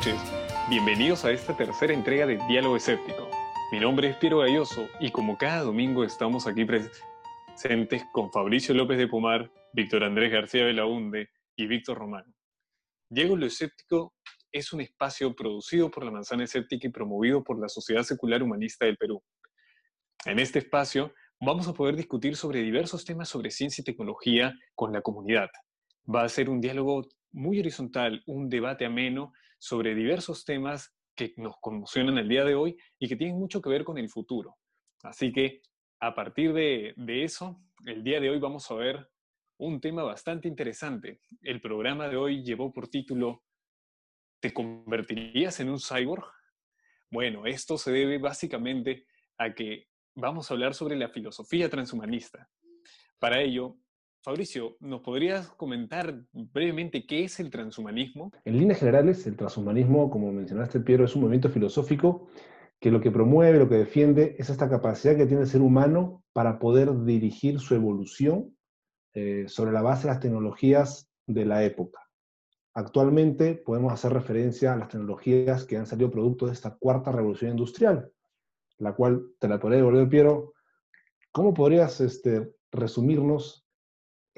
noches. Bienvenidos a esta tercera entrega de Diálogo Escéptico. Mi nombre es Piero Galloso y como cada domingo estamos aquí presentes con Fabricio López de Pomar, Víctor Andrés García Belaunde y Víctor Román. Diego lo Escéptico es un espacio producido por la Manzana Escéptica y promovido por la Sociedad Secular Humanista del Perú. En este espacio vamos a poder discutir sobre diversos temas sobre ciencia y tecnología con la comunidad. Va a ser un diálogo muy horizontal, un debate ameno sobre diversos temas que nos conmocionan el día de hoy y que tienen mucho que ver con el futuro. Así que a partir de, de eso, el día de hoy vamos a ver un tema bastante interesante. El programa de hoy llevó por título ¿Te convertirías en un cyborg? Bueno, esto se debe básicamente a que vamos a hablar sobre la filosofía transhumanista. Para ello, Fabricio, ¿nos podrías comentar brevemente qué es el transhumanismo? En líneas generales, el transhumanismo, como mencionaste, Piero, es un movimiento filosófico que lo que promueve, lo que defiende, es esta capacidad que tiene el ser humano para poder dirigir su evolución eh, sobre la base de las tecnologías de la época. Actualmente podemos hacer referencia a las tecnologías que han salido producto de esta cuarta revolución industrial, la cual te la podría devolver, Piero. ¿Cómo podrías este, resumirnos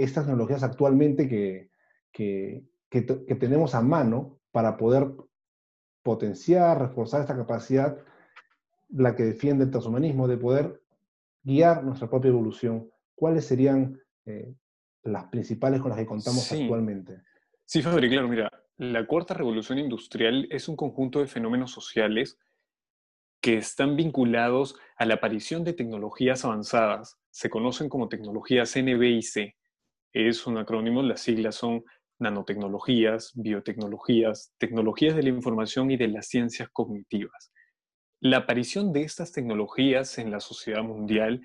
estas tecnologías actualmente que, que, que, tenemos a mano para poder potenciar, reforzar esta capacidad, la que defiende el transhumanismo, de poder guiar nuestra propia evolución? ¿Cuáles serían eh, las principales con las que contamos actualmente? Sí, Fabri, claro, mira, la cuarta revolución industrial es un conjunto de fenómenos sociales que están vinculados a la aparición de tecnologías avanzadas. Se conocen como tecnologías NB y C es un acrónimo, las siglas son nanotecnologías, biotecnologías, tecnologías de la información y de las ciencias cognitivas. La aparición de estas tecnologías en la sociedad mundial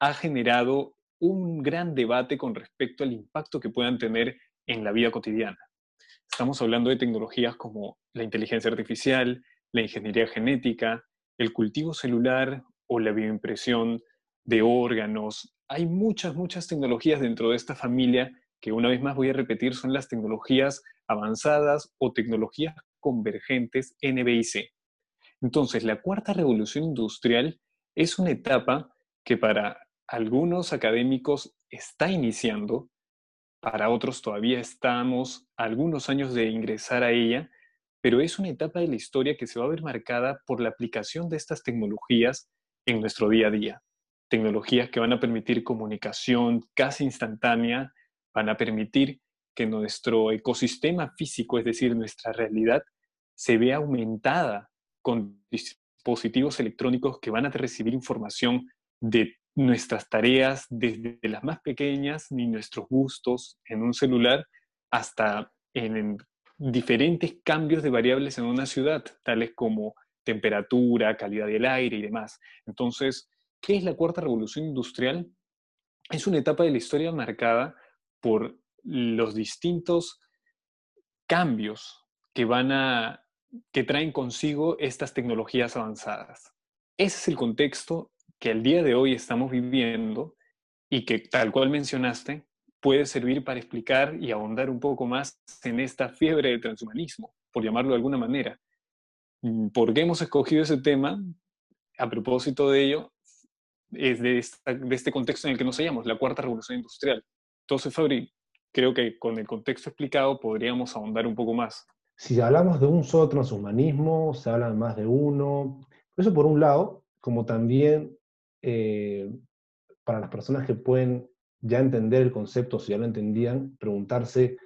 ha generado un gran debate con respecto al impacto que puedan tener en la vida cotidiana. Estamos hablando de tecnologías como la inteligencia artificial, la ingeniería genética, el cultivo celular o la bioimpresión de órganos, hay muchas, muchas tecnologías dentro de esta familia que una vez más voy a repetir son las tecnologías avanzadas o tecnologías convergentes NBIC. Entonces, la cuarta revolución industrial es una etapa que para algunos académicos está iniciando, para otros todavía estamos algunos años de ingresar a ella, pero es una etapa de la historia que se va a ver marcada por la aplicación de estas tecnologías en nuestro día a día tecnologías que van a permitir comunicación casi instantánea, van a permitir que nuestro ecosistema físico, es decir, nuestra realidad, se vea aumentada con dispositivos electrónicos que van a recibir información de nuestras tareas, desde las más pequeñas, ni nuestros gustos en un celular, hasta en diferentes cambios de variables en una ciudad, tales como temperatura, calidad del aire y demás. Entonces, ¿Qué es la cuarta revolución industrial? Es una etapa de la historia marcada por los distintos cambios que van a que traen consigo estas tecnologías avanzadas. Ese es el contexto que al día de hoy estamos viviendo y que, tal cual mencionaste, puede servir para explicar y ahondar un poco más en esta fiebre del transhumanismo, por llamarlo de alguna manera. ¿Por qué hemos escogido ese tema? A propósito de ello, es de, este contexto en el que nos hallamos, la cuarta revolución industrial. Entonces, Fabri, creo que con el contexto explicado podríamos ahondar un poco más. Si hablamos de un solo transhumanismo, se habla más de uno. Eso por un lado, como también eh, para las personas que pueden ya entender el concepto, si ya lo entendían, preguntarse,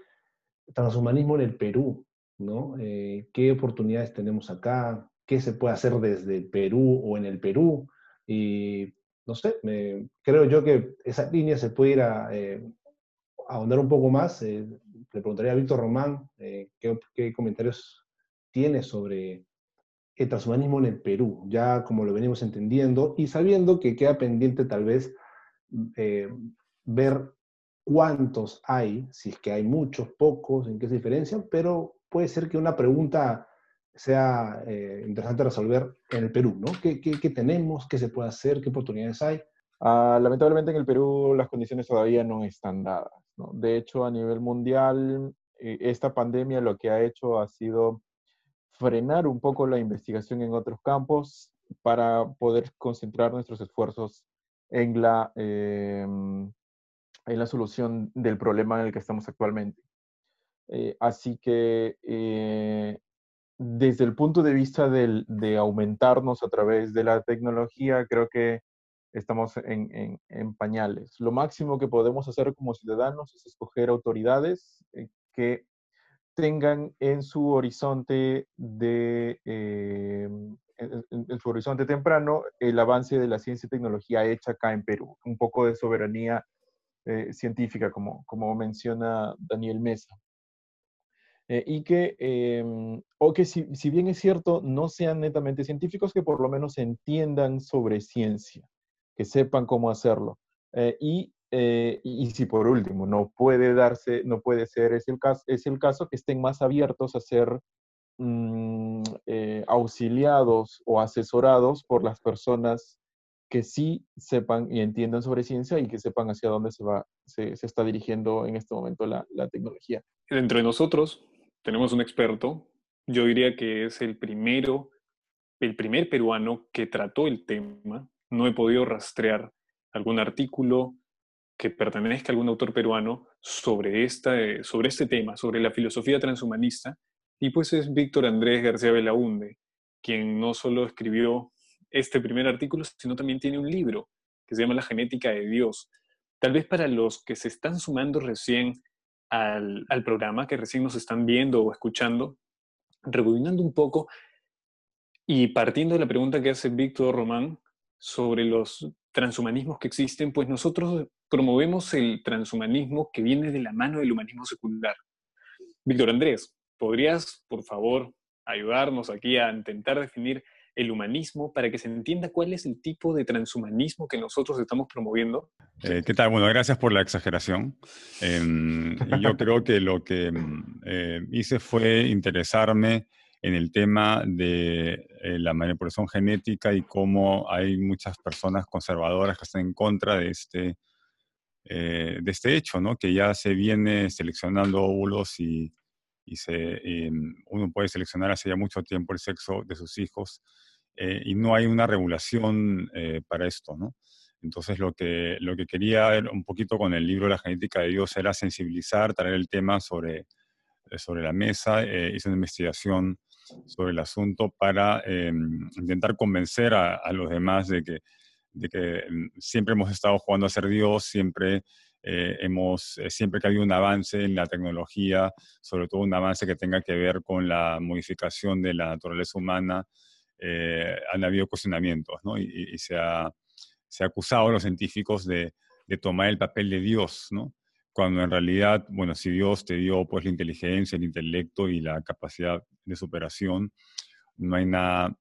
transhumanismo en el Perú, ¿no? Eh, ¿Qué oportunidades tenemos acá? ¿Qué se puede hacer desde el Perú o en el Perú? No sé, creo yo que esa línea se puede ir a, eh, ahondar un poco más. Eh, le preguntaría a Víctor Román eh, qué, comentarios tiene sobre el transhumanismo en el Perú, ya como lo venimos entendiendo y sabiendo que queda pendiente tal vez ver cuántos hay, si es que hay muchos, pocos, en qué se diferencian, pero puede ser que una pregunta sea eh, interesante resolver en el Perú, ¿no? ¿Qué, tenemos? ¿Qué se puede hacer? ¿Qué oportunidades hay? Ah, lamentablemente en el Perú las condiciones todavía no están dadas. ¿no? De hecho, a nivel mundial, esta pandemia lo que ha hecho ha sido frenar un poco la investigación en otros campos para poder concentrar nuestros esfuerzos en la, em, en la solución del problema en el que estamos actualmente. Eh, así que eh, desde el punto de vista de aumentarnos a través de la tecnología, creo que estamos en, pañales. Lo máximo que podemos hacer como ciudadanos es escoger autoridades eh, que tengan en su horizonte de en, su horizonte temprano el avance de la ciencia y tecnología hecha acá en Perú, un poco de soberanía científica, como, como menciona Daniel Mesa. Eh, y que, em, o que si, si, bien es cierto, no sean netamente científicos, que por lo menos entiendan sobre ciencia, que sepan cómo hacerlo. Eh, y, eh, y, si por último no puede darse, no puede ser, es el caso, es el caso que estén más abiertos a ser mm, auxiliados o asesorados por las personas que sí sepan y entiendan sobre ciencia y que sepan hacia dónde se va, se, se está dirigiendo en este momento la, la tecnología. Dentro de nosotros, tenemos un experto, yo diría que es el primero, el primer peruano que trató el tema. No he podido rastrear algún artículo que pertenezca a algún autor peruano sobre, esta, sobre este tema, sobre la filosofía transhumanista, y pues es Víctor Andrés García Belaunde, quien no solo escribió este primer artículo, sino también tiene un libro que se llama La genética de Dios. Tal vez para los que se están sumando recién al, programa que recién nos están viendo o escuchando, rebobinando un poco y partiendo de la pregunta que hace Víctor Román sobre los transhumanismos que existen, pues nosotros promovemos el transhumanismo que viene de la mano del humanismo secular. Víctor Andrés, ¿podrías, por favor, ayudarnos aquí a intentar definir el humanismo para que se entienda cuál es el tipo de transhumanismo que nosotros estamos promoviendo? Eh, ¿Qué tal? Bueno, gracias por la exageración. Em, yo creo que lo que em, eh, hice fue interesarme en el tema de eh, la manipulación genética y cómo hay muchas personas conservadoras que están en contra de este, de este hecho, ¿no? que ya se viene seleccionando óvulos y, se, em, uno puede seleccionar hace ya mucho tiempo el sexo de sus hijos eh, y no hay una regulación eh, para esto, ¿no? Entonces lo que, lo que quería un poquito con el libro La genética de Dios era sensibilizar, traer el tema sobre, eh, sobre la mesa, hice una investigación sobre el asunto para em, intentar convencer a, a, los demás de que, de que em, siempre hemos estado jugando a ser Dios, siempre eh, hemos, eh, siempre que ha habido un avance en la tecnología, sobre todo un avance que tenga que ver con la modificación de la naturaleza humana, eh, han habido cuestionamientos, ¿no? Y, se, ha, se, ha, acusado a los científicos de, de, tomar el papel de Dios, ¿no? Cuando en realidad, bueno, si Dios te dio pues la inteligencia, el intelecto y la capacidad de superación, no hay nada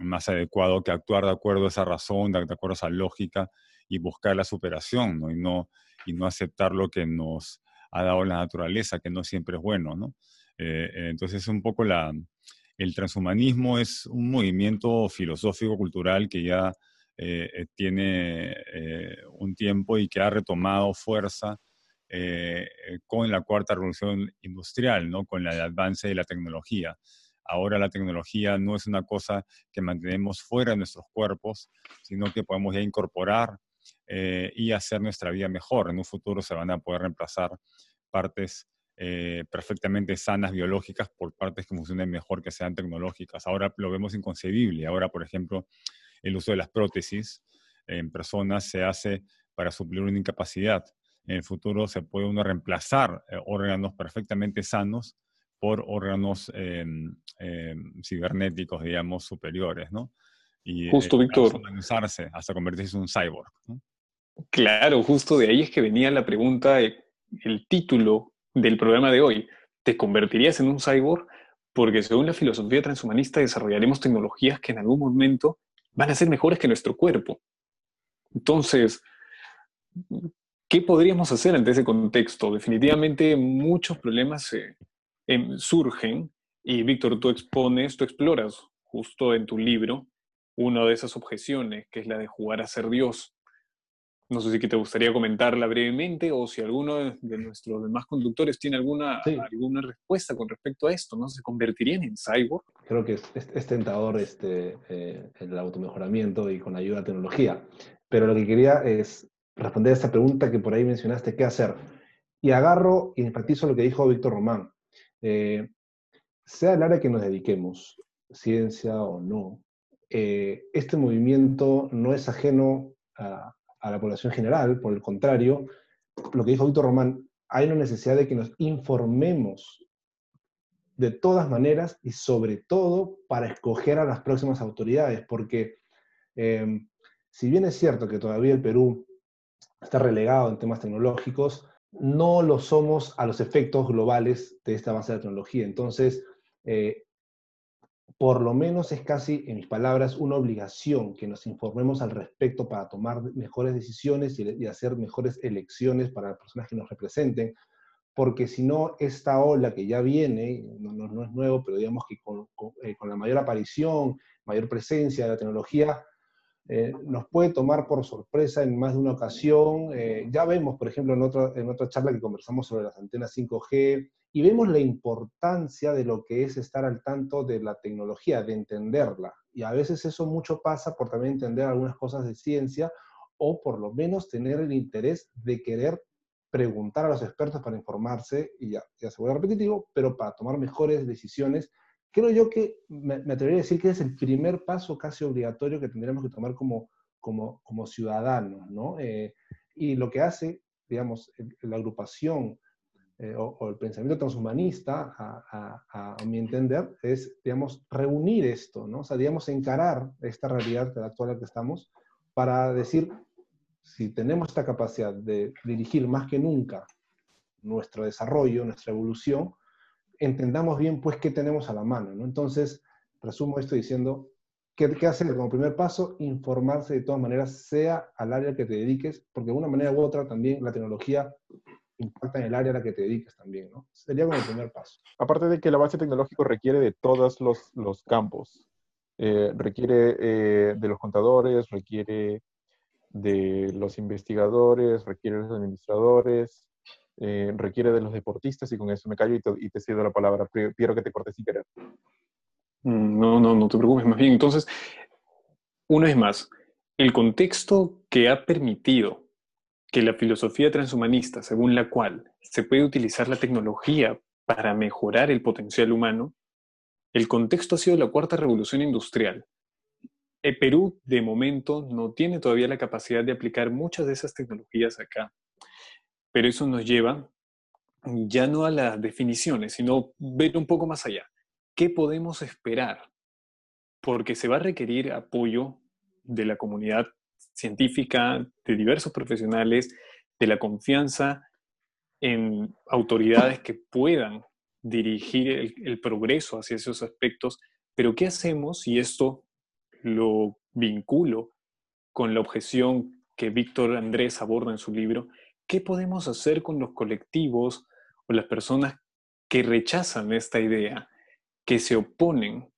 más adecuado que actuar de acuerdo a esa razón, de acuerdo a esa lógica y buscar la superación, ¿no? Y, no, y no aceptar lo que nos ha dado la naturaleza, que no siempre es bueno, ¿no? Eh, eh, entonces, un poco la, el transhumanismo es un movimiento filosófico, cultural que ya eh, tiene un tiempo y que ha retomado fuerza con la cuarta revolución industrial, ¿no? con el avance de la tecnología. Ahora la tecnología no es una cosa que mantenemos fuera de nuestros cuerpos, sino que podemos ya incorporar eh, y hacer nuestra vida mejor. En un futuro se van a poder reemplazar partes eh, perfectamente sanas biológicas por partes que funcionen mejor, que sean tecnológicas. Ahora lo vemos inconcebible. Ahora, por ejemplo, el uso de las prótesis en personas se hace para suplir una incapacidad. En el futuro se puede uno reemplazar eh, órganos perfectamente sanos por órganos em, em, cibernéticos, digamos, superiores, ¿no? Y, Justo, Víctor. Humanizarse hasta convertirse en un cyborg. ¿no? Claro, justo de ahí es que venía la pregunta, eh, el título del programa de hoy. ¿Te convertirías en un cyborg? Porque según la filosofía transhumanista desarrollaremos tecnologías que en algún momento van a ser mejores que nuestro cuerpo. Entonces, ¿qué podríamos hacer ante ese contexto? Definitivamente muchos problemas em, surgen y Víctor, tú expones, tú exploras justo en tu libro una de esas objeciones, que es la de jugar a ser Dios. No sé si te gustaría comentarla brevemente o si alguno de nuestros demás conductores tiene alguna, alguna respuesta con respecto a esto, ¿no? ¿Se convertirían en cyborg? Creo que es, tentador este, eh, el automejoramiento y con ayuda de tecnología. Pero lo que quería es responder a esta pregunta que por ahí mencionaste, ¿qué hacer? Y agarro y enfatizo lo que dijo Víctor Román. Eh, sea el área que nos dediquemos, ciencia o no, eh, este movimiento no es ajeno a, a la población general, por el contrario, lo que dijo Víctor Román, hay una necesidad de que nos informemos de todas maneras y sobre todo para escoger a las próximas autoridades, porque eh, si bien es cierto que todavía el Perú está relegado en temas tecnológicos, no lo somos a los efectos globales de esta base de tecnología. Entonces, eh, por lo menos es casi, en mis palabras, una obligación que nos informemos al respecto para tomar mejores decisiones y, hacer mejores elecciones para las personas que nos representen, porque si no, esta ola que ya viene, no, es nuevo, pero digamos que con, eh, la mayor aparición, mayor presencia de la tecnología, eh, nos puede tomar por sorpresa en más de una ocasión. Eh, ya vemos, por ejemplo, en otra, en otra charla que conversamos sobre las antenas 5G, y vemos la importancia de lo que es estar al tanto de la tecnología, de entenderla. Y a veces eso mucho pasa por también entender algunas cosas de ciencia o por lo menos tener el interés de querer preguntar a los expertos para informarse, y ya, se vuelve repetitivo, pero para tomar mejores decisiones creo yo que me, atrevería a decir que es el primer paso casi obligatorio que tendríamos que tomar como, como, como ciudadanos, ¿no? Eh, y lo que hace, digamos, la agrupación eh, o, el pensamiento transhumanista, a, a, mi entender, es, digamos, reunir esto, ¿no? O sea, digamos, encarar esta realidad actual en la que estamos para decir, si tenemos esta capacidad de dirigir más que nunca nuestro desarrollo, nuestra evolución, entendamos bien, pues, qué tenemos a la mano, ¿no? Entonces, resumo esto diciendo, ¿qué, qué hacer como primer paso? Informarse de todas maneras, sea al área que te dediques, porque de una manera u otra también la tecnología impacta en el área a la que te dediques también, ¿no? Sería como el primer paso. Aparte de que el avance tecnológico requiere de todos los, los campos, eh, requiere eh, de los contadores, requiere de los investigadores, requiere de los administradores, eh, requiere de los deportistas y con eso me callo y te, cedo la palabra. Quiero que te cortes sin querer. Mm, no, no, no te preocupes. Más bien, entonces, una vez más, el contexto que ha permitido que la filosofía transhumanista, según la cual se puede utilizar la tecnología para mejorar el potencial humano, el contexto ha sido la cuarta revolución industrial. El Perú, de momento, no tiene todavía la capacidad de aplicar muchas de esas tecnologías acá. Pero eso nos lleva ya no a las definiciones, sino ver un poco más allá. ¿Qué podemos esperar? Porque se va a requerir apoyo de la comunidad científica, de diversos profesionales, de la confianza en autoridades que puedan dirigir el, el, progreso hacia esos aspectos. Pero ¿qué hacemos si esto lo vinculo con la objeción que Víctor Andrés aborda en su libro ¿qué podemos hacer con los colectivos o las personas que rechazan esta idea, que se oponen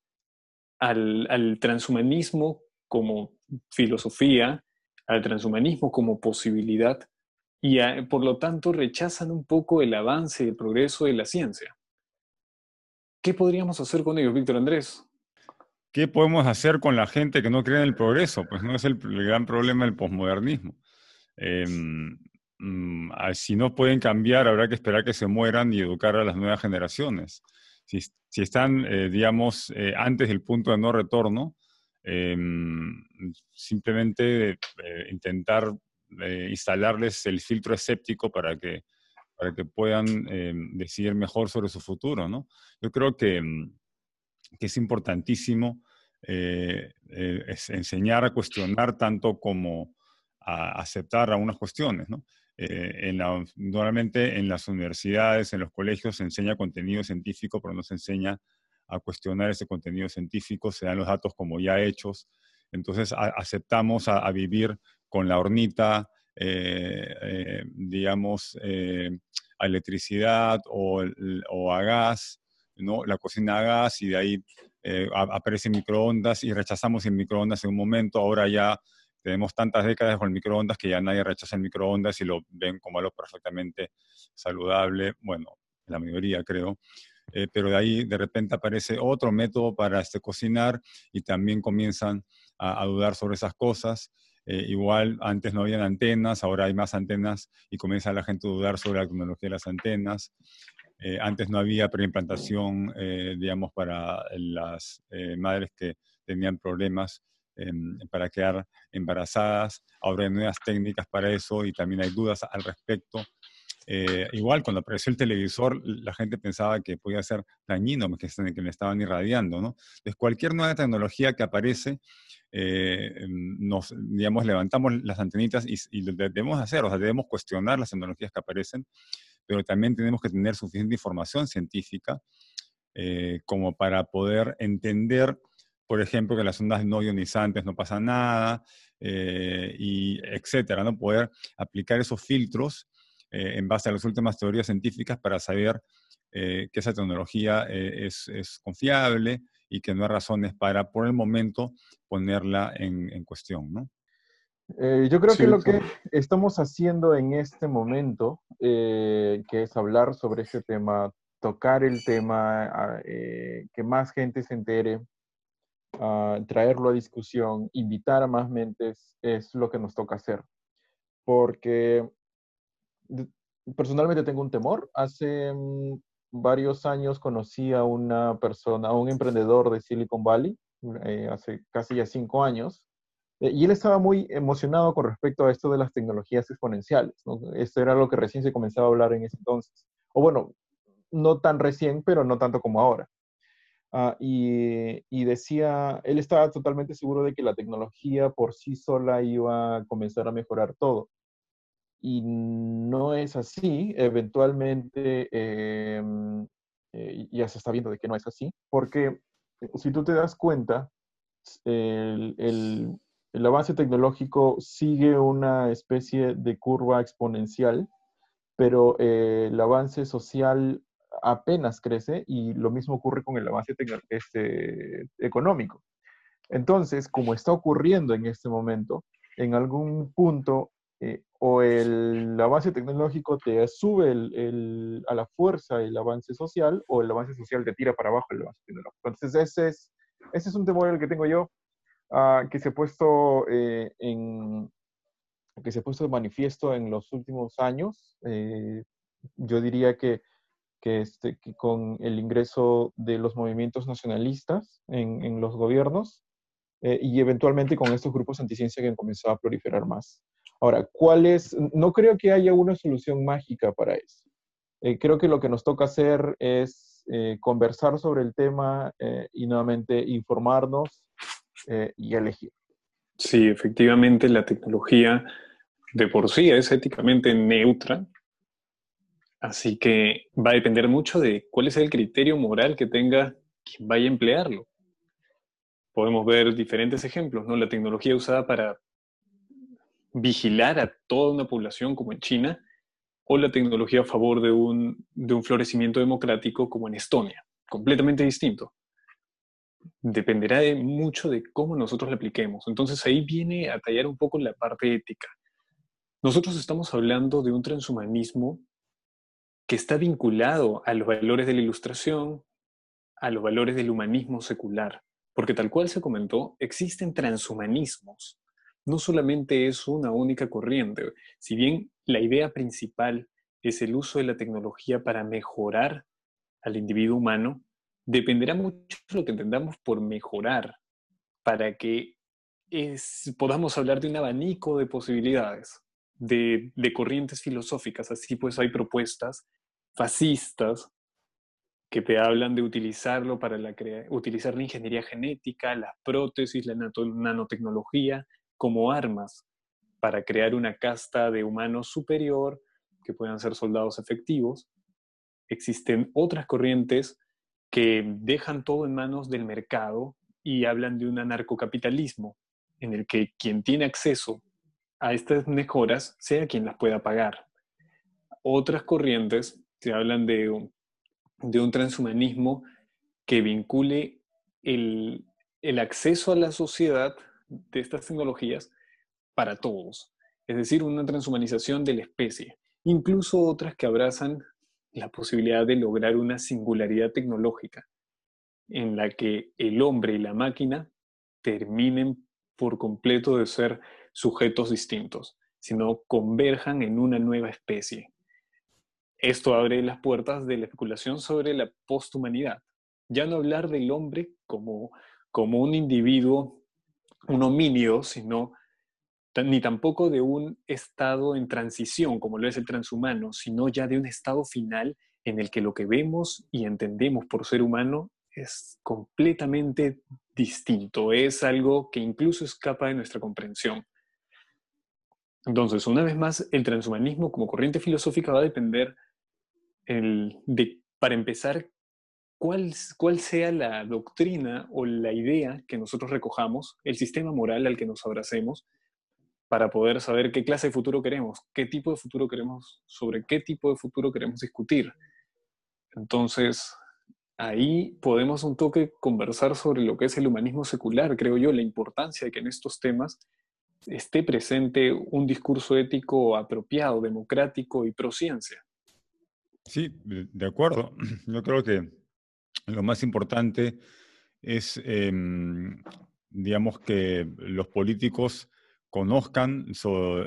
al, transhumanismo como filosofía, al transhumanismo como posibilidad y por lo tanto rechazan un poco el avance y el progreso de la ciencia? ¿Qué podríamos hacer con ellos, Víctor Andrés? ¿Qué podemos hacer con la gente que no cree en el progreso? Pues no es el, gran problema del posmodernismo. Em, Mm, si no pueden cambiar, habrá que esperar que se mueran y educar a las nuevas generaciones. Si, están, eh, digamos, eh, antes del punto de no retorno, em, simplemente eh, intentar instalarles el filtro escéptico para que, para que puedan decidir mejor sobre su futuro. ¿no? Yo creo que, que es importantísimo enseñar a cuestionar tanto como a aceptar algunas cuestiones. ¿no? Eh, en normalmente en las universidades, en los colegios se enseña contenido científico, pero no se enseña a cuestionar ese contenido científico, se dan los datos como ya hechos, entonces aceptamos a, vivir con la hornita, eh, eh, digamos, a electricidad o, o, a gas, ¿no? la cocina a gas y de ahí aparece microondas y rechazamos el microondas en un momento, ahora ya tenemos tantas décadas con el microondas que ya nadie rechaza el microondas y lo ven como algo perfectamente saludable, bueno, la mayoría creo. Eh, pero de ahí de repente aparece otro método para este, cocinar y también comienzan a, dudar sobre esas cosas. Eh, igual antes no habían antenas, ahora hay más antenas y comienza la gente a dudar sobre la tecnología de las antenas. Eh, antes no había preimplantación, digamos, para las madres que tenían problemas em, para quedar embarazadas. Ahora hay nuevas técnicas para eso y también hay dudas al respecto. Eh, igual, cuando apareció el televisor, la gente pensaba que podía ser dañino, que, que le estaban irradiando, ¿no? Entonces, cualquier nueva tecnología que aparece, eh, nos, digamos, levantamos las antenitas y, y, lo debemos hacer, o sea, debemos cuestionar las tecnologías que aparecen, pero también tenemos que tener suficiente información científica eh, como para poder entender, por ejemplo, que las ondas no ionizantes no pasa nada, y etcétera, ¿no? Poder aplicar esos filtros eh, en base a las últimas teorías científicas para saber eh, que esa tecnología eh, es, confiable y que no hay razones para, por el momento, ponerla en, cuestión, ¿no? yo creo que lo que estamos haciendo en este momento, que es hablar sobre este tema, tocar el tema, ah, que más gente se entere, ah, traerlo a discusión, invitar a más mentes, es lo que nos toca hacer. Porque personalmente tengo un temor. Hace mm, varios años conocí a una persona, a un emprendedor de Silicon Valley, eh, hace casi ya cinco años, eh, y él estaba muy emocionado con respecto a esto de las tecnologías exponenciales. Esto era lo que recién se comenzaba a hablar en ese entonces. O bueno, no tan recién, pero no tanto como ahora. Ah, y, decía, él estaba totalmente seguro de que la tecnología por sí sola iba a comenzar a mejorar todo. Y no es así, eventualmente em, eh, ya se está viendo de que no es así, porque si tú te das cuenta, el, el, avance tecnológico sigue una especie de curva exponencial, pero eh, el avance social apenas crece y lo mismo ocurre con el avance este, económico. Entonces, como está ocurriendo en este momento, en algún punto eh, o el avance tecnológico te sube el, a la fuerza el avance social, o el avance social te tira para abajo el avance tecnológico. Entonces, ese es, ese es un temor el que tengo yo, uh, que se ha puesto eh, en que se ha puesto de manifiesto en los últimos años. Eh, yo diría que, que, este, con el ingreso de los movimientos nacionalistas en, en los gobiernos y eventualmente con estos grupos anticiencia que han comenzado a proliferar más. Ahora, ¿cuál es? No creo que haya una solución mágica para eso. Eh, creo que lo que nos toca hacer es eh, conversar sobre el tema eh, y nuevamente informarnos y elegir. Sí, efectivamente la tecnología de por sí es éticamente neutra, así que va a depender mucho de cuál es el criterio moral que tenga quien vaya a emplearlo. Podemos ver diferentes ejemplos, ¿no? La tecnología usada para vigilar a toda una población como en China o la tecnología a favor de un, de un florecimiento democrático como en Estonia, completamente distinto. Dependerá de mucho de cómo nosotros la apliquemos. Entonces ahí viene a tallar un poco la parte ética. Nosotros estamos hablando de un transhumanismo que está vinculado a los valores de la ilustración, a los valores del humanismo secular, porque tal cual se comentó, existen transhumanismos no solamente es una única corriente. Si bien la idea principal es el uso de la tecnología para mejorar al individuo humano, dependerá mucho de lo que entendamos por mejorar, para que podamos hablar de un abanico de posibilidades, de, corrientes filosóficas. Así pues hay propuestas fascistas que te hablan de utilizarlo para la utilizar la ingeniería genética, las prótesis, la nanotecnología como armas para crear una casta de humanos superior que puedan ser soldados efectivos. Existen otras corrientes que dejan todo en manos del mercado y hablan de un anarcocapitalismo en el que quien tiene acceso a estas mejoras sea quien las pueda pagar. Otras corrientes se hablan de un, transhumanismo que vincule el, el acceso a la sociedad de estas tecnologías para todos, es decir, una transhumanización de la especie, incluso otras que abrazan la posibilidad de lograr una singularidad tecnológica en la que el hombre y la máquina terminen por completo de ser sujetos distintos, sino converjan en una nueva especie. Esto abre las puertas de la especulación sobre la posthumanidad. Ya no hablar del hombre como, como un individuo, un homínido, sino ni tampoco de un estado en transición, como lo es el transhumano, sino ya de un estado final en el que lo que vemos y entendemos por ser humano es completamente distinto, es algo que incluso escapa de nuestra comprensión. Entonces, una vez más, el transhumanismo como corriente filosófica va a depender para empezar, cuál, cuál sea la doctrina o la idea que nosotros recojamos, el sistema moral al que nos abracemos, para poder saber qué clase de futuro queremos, qué tipo de futuro queremos, sobre qué tipo de futuro queremos discutir. Entonces, ahí podemos un toque conversar sobre lo que es el humanismo secular, creo yo, la importancia de que en estos temas esté presente un discurso ético apropiado, democrático y prociencia. Sí, de acuerdo. Yo creo que lo más importante es, em, digamos, que los políticos conozcan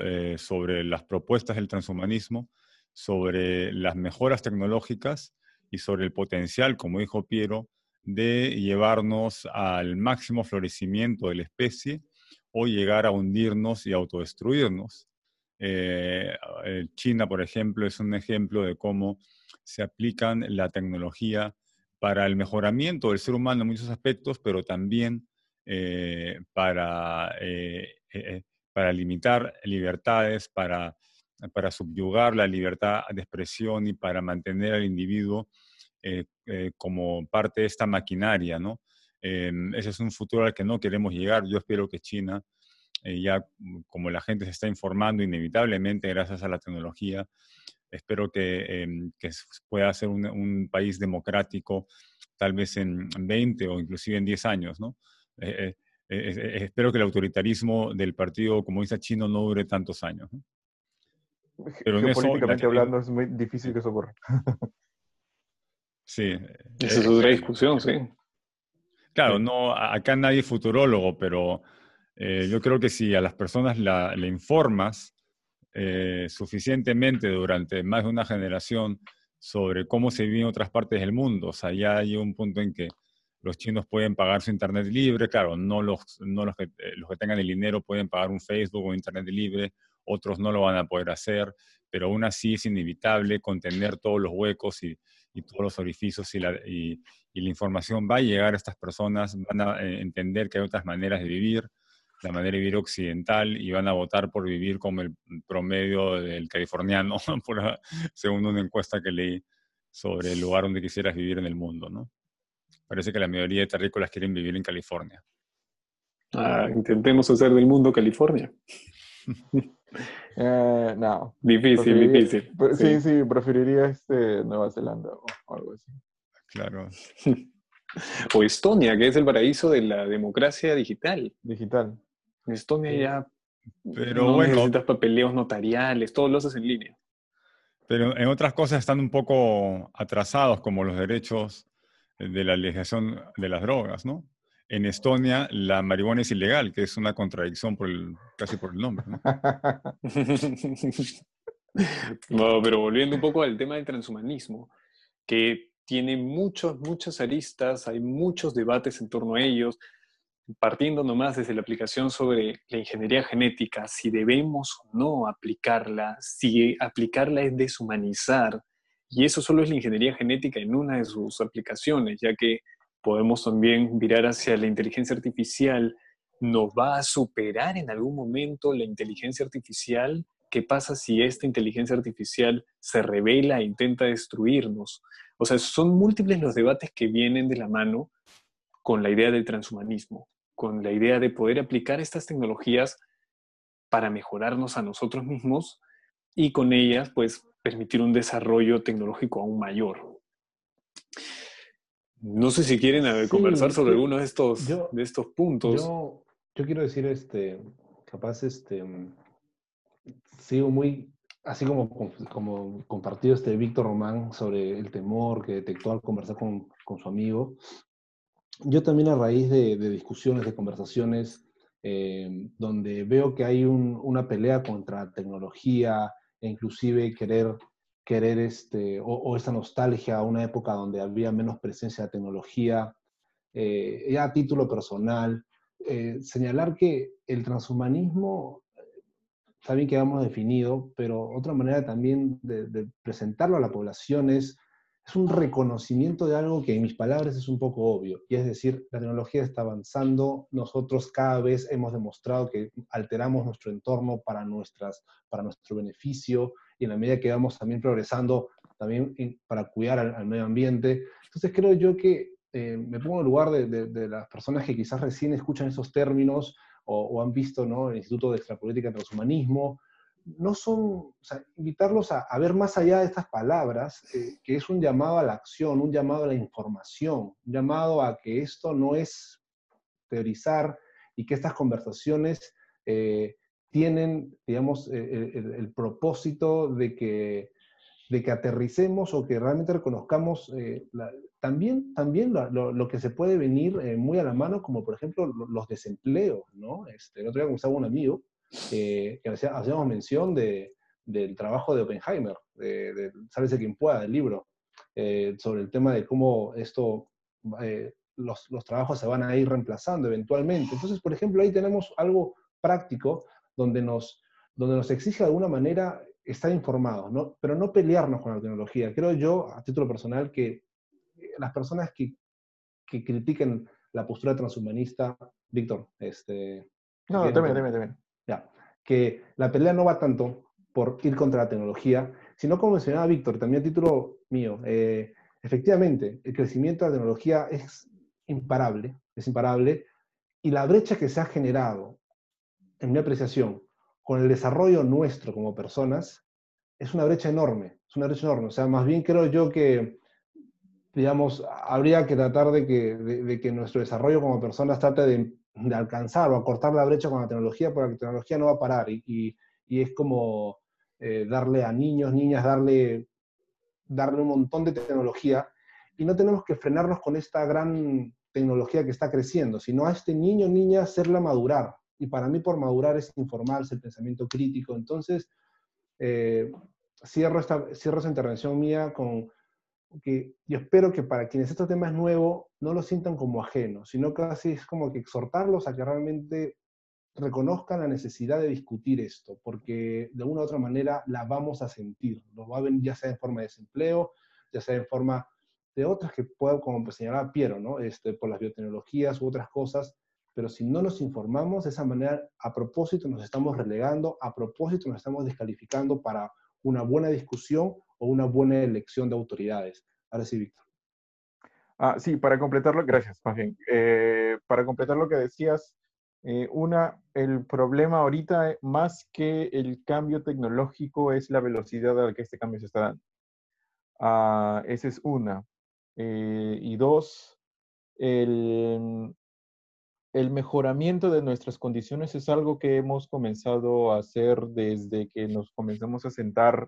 eh, sobre las propuestas del transhumanismo, sobre las mejoras tecnológicas y sobre el potencial, como dijo Piero, de llevarnos al máximo florecimiento de la especie o llegar a hundirnos y autodestruirnos. Eh, China, por ejemplo, es un ejemplo de cómo se aplican la tecnología para el mejoramiento del ser humano en muchos aspectos, pero también eh, para, eh, para limitar libertades, para para subyugar la libertad de expresión y para mantener al individuo eh, eh, como parte de esta maquinaria, ¿no? Ese es un futuro al que no queremos llegar. Yo espero que China, eh, ya como la gente se está informando inevitablemente gracias a la tecnología, espero que, em, que pueda ser un, un, país democrático tal vez en 20 o inclusive en 10 años, ¿no? espero que el autoritarismo del Partido Comunista Chino no dure tantos años. ¿no? Pero Geopolíticamente hablando es muy difícil que eso ocurra. sí. Esa es otra discusión, sí. Claro, no, acá nadie es futurólogo, pero eh, yo creo que si a las personas le informas eh, suficientemente durante más de una generación sobre cómo se vive en otras partes del mundo, o sea, ya hay un punto en que los chinos pueden pagar su internet libre, claro, no los, no los, que, eh, los que tengan el dinero pueden pagar un Facebook o internet libre, otros no lo van a poder hacer, pero aún así es inevitable contener todos los huecos y, todos los orificios y la, y, la, información va a llegar a estas personas, van a eh, entender que hay otras maneras de vivir, la manera de vivir occidental y van a votar por vivir como el promedio del californiano, según una encuesta que leí sobre el lugar donde quisieras vivir en el mundo, ¿no? Parece que la mayoría de terrícolas quieren vivir en California. Ah, intentemos hacer del mundo California. Eh, no. Difícil, difícil. Sí. sí, preferiría este, Nueva Zelanda o algo así. Claro. o Estonia, que es el paraíso de la democracia digital. Digital. En Estonia ya pero no bueno, necesitas papeleos notariales, todo lo haces en línea. Pero en otras cosas están un poco atrasados, como los derechos de la legislación de las drogas, ¿no? en Estonia la marihuana es ilegal, que es una contradicción por el, casi por el nombre. ¿no? pero volviendo un poco al tema del transhumanismo, que tiene muchos, muchas aristas, hay muchos debates en torno a ellos, partiendo nomás desde la aplicación sobre la ingeniería genética, si debemos o no aplicarla, si aplicarla es deshumanizar, y eso solo es la ingeniería genética en una de sus aplicaciones, ya que podemos también mirar hacia la inteligencia artificial. ¿Nos va a superar en algún momento la inteligencia artificial? ¿Qué pasa si esta inteligencia artificial se revela e intenta destruirnos? O sea, son múltiples los debates que vienen de la mano con la idea del transhumanismo, con la idea de poder aplicar estas tecnologías para mejorarnos a nosotros mismos y con ellas, pues, permitir un desarrollo tecnológico aún mayor. No sé si quieren conversar sobre alguno de estos, de estos puntos. Yo, yo, quiero decir este, capaz, este, sigo muy, así como, como compartió este Víctor Román sobre el temor que detectó al conversar con, con su amigo, yo también a raíz de, discusiones, de conversaciones, eh, donde veo que hay un, una pelea contra tecnología e inclusive querer, querer este, o, o, esta nostalgia a una época donde había menos presencia de tecnología, eh, ya a título personal, eh, señalar que el transhumanismo está bien que hemos definido, pero otra manera también de, presentarlo a la población es, es un reconocimiento de algo que en mis palabras es un poco obvio, y es decir, la tecnología está avanzando, nosotros cada vez hemos demostrado que alteramos nuestro entorno para, nuestras, para nuestro beneficio, y en la medida que vamos también progresando, también para cuidar al, medio ambiente. Entonces creo yo que eh, me pongo en lugar de, las personas que quizás recién escuchan esos términos o, o han visto ¿no? el Instituto de Extrapolítica y Transhumanismo, no son, o sea, invitarlos a, ver más allá de estas palabras, eh, que es un llamado a la acción, un llamado a la información, un llamado a que esto no es teorizar y que estas conversaciones eh, tienen, digamos, el, el, propósito de que, de que aterricemos o que realmente reconozcamos eh, también, también lo, que se puede venir eh, muy a la mano, como por ejemplo los desempleos, ¿no? Este, el otro día conversaba un amigo eh, que hacía, hacíamos mención de, del trabajo de Oppenheimer, de, de Sálvese quien pueda, del libro, eh, sobre el tema de cómo esto, eh, los, los, trabajos se van a ir reemplazando eventualmente. Entonces, por ejemplo, ahí tenemos algo práctico donde nos, donde nos exige de alguna manera estar informados, ¿no? pero no pelearnos con la tecnología. Creo yo, a título personal, que las personas que, que critiquen la postura transhumanista, Víctor, este... No, también, también, también. Que la pelea no va tanto por ir contra la tecnología, sino como mencionaba Víctor, también a título mío, eh, efectivamente, el crecimiento de la tecnología es imparable, es imparable, y la brecha que se ha generado, en mi apreciación, con el desarrollo nuestro como personas, es una brecha enorme, es una brecha enorme. O sea, más bien creo yo que, digamos, habría que tratar de que, de que nuestro desarrollo como personas trate de de alcanzar o acortar la brecha con la tecnología, porque la tecnología no va a parar y, y, y es como eh, darle a niños, niñas, darle, darle un montón de tecnología y no tenemos que frenarnos con esta gran tecnología que está creciendo, sino a este niño, niña, hacerla madurar. Y para mí por madurar es informarse, el pensamiento crítico. Entonces, eh, cierro, esta, cierro esta intervención mía con, que yo espero que para quienes este tema es nuevo, no lo sientan como ajeno, sino casi es como que exhortarlos a que realmente reconozcan la necesidad de discutir esto, porque de una u otra manera la vamos a sentir, nos va a venir ya sea en forma de desempleo, ya sea en forma de otras que puedo, como señalaba Piero, ¿no? este, por las biotecnologías u otras cosas, pero si no nos informamos, de esa manera, a propósito nos estamos relegando, a propósito nos estamos descalificando para una buena discusión o una buena elección de autoridades. Ahora sí, Víctor. Ah, sí, para completarlo, gracias, más bien. Eh, para completar lo que decías, eh, una, el problema ahorita, más que el cambio tecnológico, es la velocidad a la que este cambio se está dando. Ah, esa es una. Eh, y dos, el, el mejoramiento de nuestras condiciones es algo que hemos comenzado a hacer desde que nos comenzamos a sentar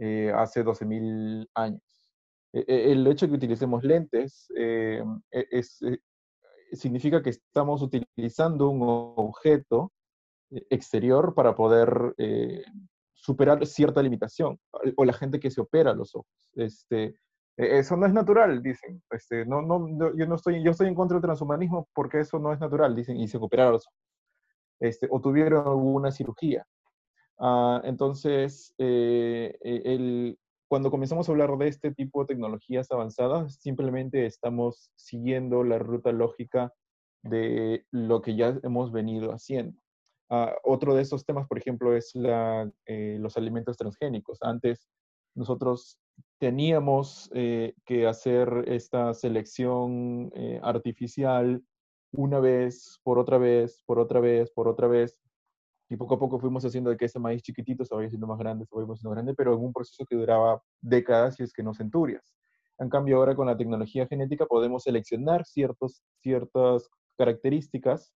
eh, hace 12.000 años. E, e, el hecho de que utilicemos lentes eh, e, es, es, significa que estamos utilizando un objeto eh, exterior para poder eh, superar cierta limitación, o la gente que se opera los ojos. Este, eso no es natural, dicen. Este, no, no, yo, no estoy, yo estoy en contra del transhumanismo porque eso no es natural, dicen, y se operaron los ojos. Este, o tuvieron alguna cirugía. Uh, entonces, eh, el, cuando comenzamos a hablar de este tipo de tecnologías avanzadas, simplemente estamos siguiendo la ruta lógica de lo que ya hemos venido haciendo. Uh, otro de esos temas, por ejemplo, es la, eh, los alimentos transgénicos. Antes nosotros teníamos eh, que hacer esta selección eh, artificial una vez, por otra vez, por otra vez, por otra vez, y poco a poco fuimos haciendo de que ese maíz chiquitito se vaya haciendo más grande, se vaya haciendo grande, pero en un proceso que duraba décadas y es que no centurias. En cambio, ahora con la tecnología genética podemos seleccionar ciertos, ciertas características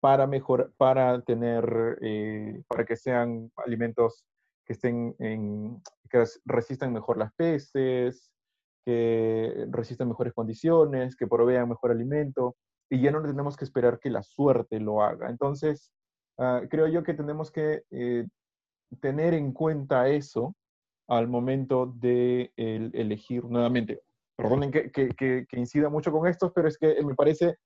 para, mejor, para tener, eh, para que sean alimentos que estén que resistan mejor las peces, que resistan mejores condiciones, que provean mejor alimento, y ya no tenemos que esperar que la suerte lo haga. Entonces, ah, creo yo que tenemos que eh, tener en cuenta eso al momento de elegir nuevamente. Perdonen que, que, que, incida mucho con esto, pero es que me parece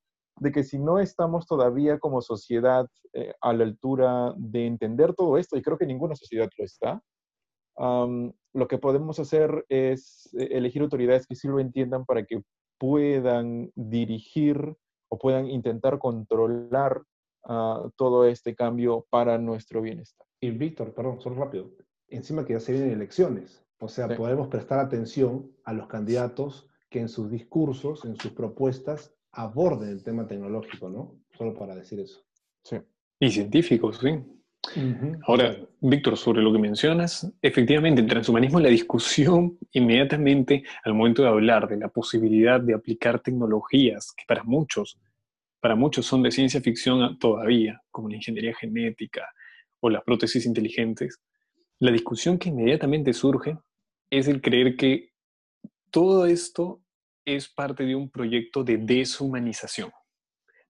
de que si no estamos todavía como sociedad eh, a la altura de entender todo esto, y creo que ninguna sociedad lo está, lo que podemos hacer es eh, elegir autoridades que sí lo entiendan para que puedan dirigir o puedan intentar controlar uh, todo este cambio para nuestro bienestar. Y Víctor, perdón, solo rápido, encima que ya se vienen elecciones, o sea, podemos prestar atención a los candidatos que en sus discursos, en sus propuestas, aborden el tema tecnológico, ¿no? Solo para decir eso. Sí. Y científicos, sí. Ahora, Víctor, sobre lo que mencionas, efectivamente, el transhumanismo, la discusión inmediatamente al momento de hablar de la posibilidad de aplicar tecnologías que para muchos, para muchos son de ciencia ficción todavía, como la ingeniería genética o las prótesis inteligentes, la discusión que inmediatamente surge es el creer que todo esto es parte de un proyecto de deshumanización.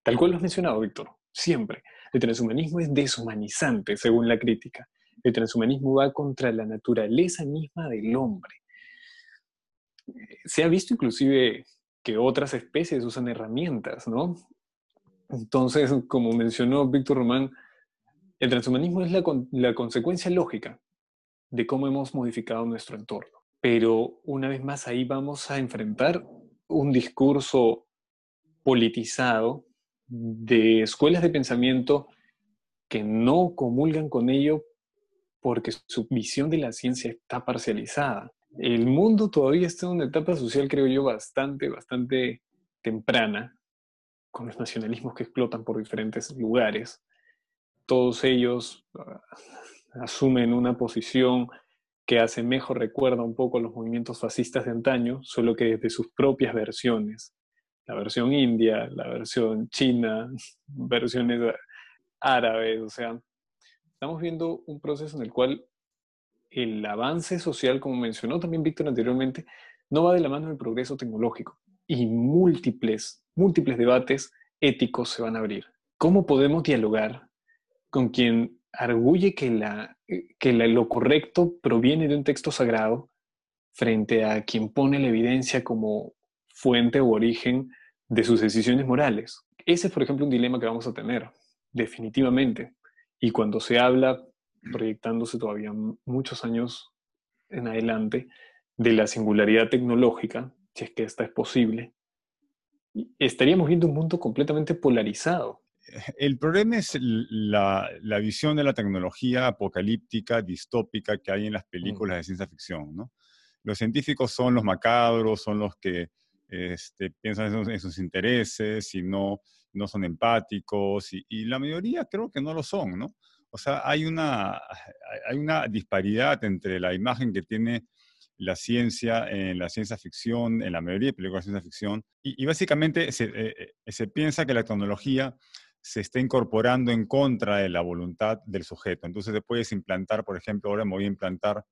Tal cual lo has mencionado, Víctor, siempre. El transhumanismo es deshumanizante, según la crítica. El transhumanismo va contra la naturaleza misma del hombre. Se ha visto inclusive que otras especies usan herramientas, ¿no? Entonces, como mencionó Víctor Román, el transhumanismo es la, la consecuencia lógica de cómo hemos modificado nuestro entorno. Pero una vez más ahí vamos a enfrentar un discurso politizado de escuelas de pensamiento que no comulgan con ello porque su visión de la ciencia está parcializada. El mundo todavía está en una etapa social, creo yo, bastante, bastante temprana, con los nacionalismos que explotan por diferentes lugares. Todos ellos ah, asumen una posición que hace mejor recuerda un poco los movimientos fascistas de antaño, solo que desde sus propias versiones la versión india, la versión china, versiones árabes, o sea, estamos viendo un proceso en el cual el avance social, como mencionó también Víctor anteriormente, no va de la mano del progreso tecnológico y múltiples, múltiples debates éticos se van a abrir. ¿Cómo podemos dialogar con quien arguye que, la, que lo correcto proviene de un texto sagrado frente a quien pone la evidencia como fuente o origen de sus decisiones morales. Ese es, por ejemplo, un dilema que vamos a tener, definitivamente. Y cuando se habla, proyectándose todavía muchos años en adelante, de la singularidad tecnológica, si es que esta es posible, estaríamos viendo un mundo completamente polarizado. El problema es la, la, visión de la tecnología apocalíptica, distópica que hay en las películas de ciencia ficción. ¿no? Los científicos son los macabros, son los que este, piensan en sus, intereses y no, no son empáticos, y, la mayoría creo que no lo son, ¿no? O sea, hay una, hay una disparidad entre la imagen que tiene la ciencia en la ciencia ficción, en la mayoría de películas de ciencia ficción, y, básicamente se, eh, eh, se, piensa que la tecnología se está incorporando en contra de la voluntad del sujeto. Entonces te puedes implantar, por ejemplo, ahora me voy a implantar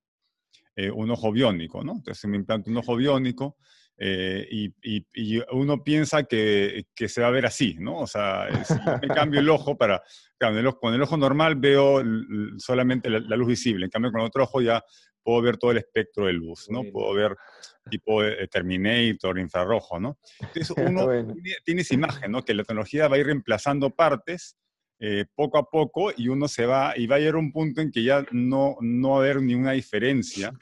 eh, un ojo biónico, ¿no? Entonces me implanto un ojo biónico eh, y, uno piensa que, se va a ver así, ¿no? O sea, si me cambio el ojo para... con, el ojo, normal veo solamente la, luz visible, en cambio con otro ojo ya puedo ver todo el espectro de luz, ¿no? Puedo ver tipo eh, Terminator, infrarrojo, ¿no? Entonces uno tiene, esa imagen, ¿no? Que la tecnología va a ir reemplazando partes eh, poco a poco y uno se va, y va a llegar a un punto en que ya no, no va a haber ninguna diferencia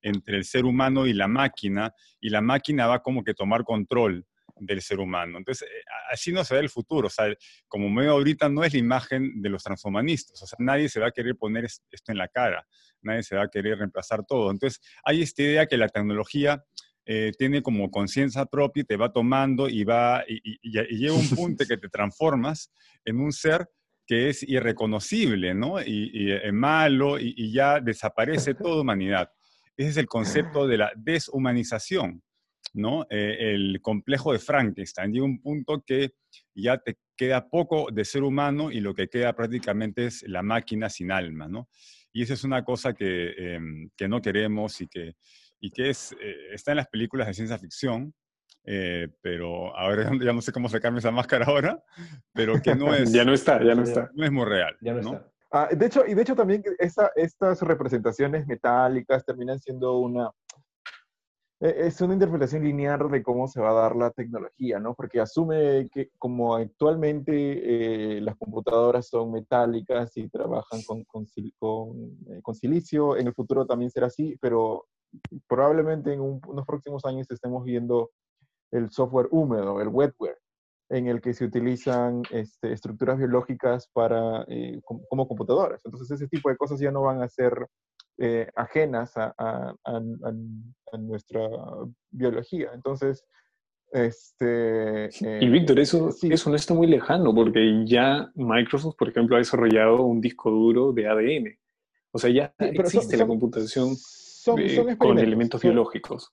entre el ser humano y la máquina, y la máquina va como que tomar control del ser humano. Entonces, eh, así no se ve el futuro. O sea, como veo ahorita, no es la imagen de los transhumanistas. O sea, nadie se va a querer poner esto en la cara, nadie se va a querer reemplazar todo. Entonces, hay esta idea que la tecnología eh, tiene como conciencia propia y te va tomando y va, y, llega un punto que te transformas en un ser que es irreconocible, ¿no? Y, es malo y, ya desaparece toda humanidad. Ese es el concepto de la deshumanización. ¿No? Eh, el complejo de Frankenstein. Llega un punto que ya te queda poco de ser humano y lo que queda prácticamente es la máquina sin alma, ¿no? Y esa es una cosa que, em, que no queremos y que, y que es, eh, está en las películas de ciencia ficción, eh, pero ahora ya no sé cómo sacarme esa máscara ahora, pero que no es... ya no está, ya no está. No es muy real. Ya no, ¿no? está. Ah, de hecho, y de hecho también esta- estas representaciones metálicas terminan siendo una, eh, es una interpretación lineal de cómo se va a dar la tecnología, ¿no? Porque asume que como actualmente eh, las computadoras son metálicas y trabajan con, con, eh, con silicio, en el futuro también será así, pero probablemente en un- unos próximos años estemos viendo el software húmedo, el wetware, en el que se utilizan este, estructuras biológicas para, eh, com- como computadoras. Entonces ese tipo de cosas ya no van a ser eh, ajenas a, a- a- a- nuestra biología. Entonces, este... Y eh, Víctor, eso, sí, eso no está muy lejano, porque ya Microsoft, por ejemplo, ha desarrollado un disco duro de ADN. O sea, ya sí, pero son- existe la computación son- eh, con elementos biológicos.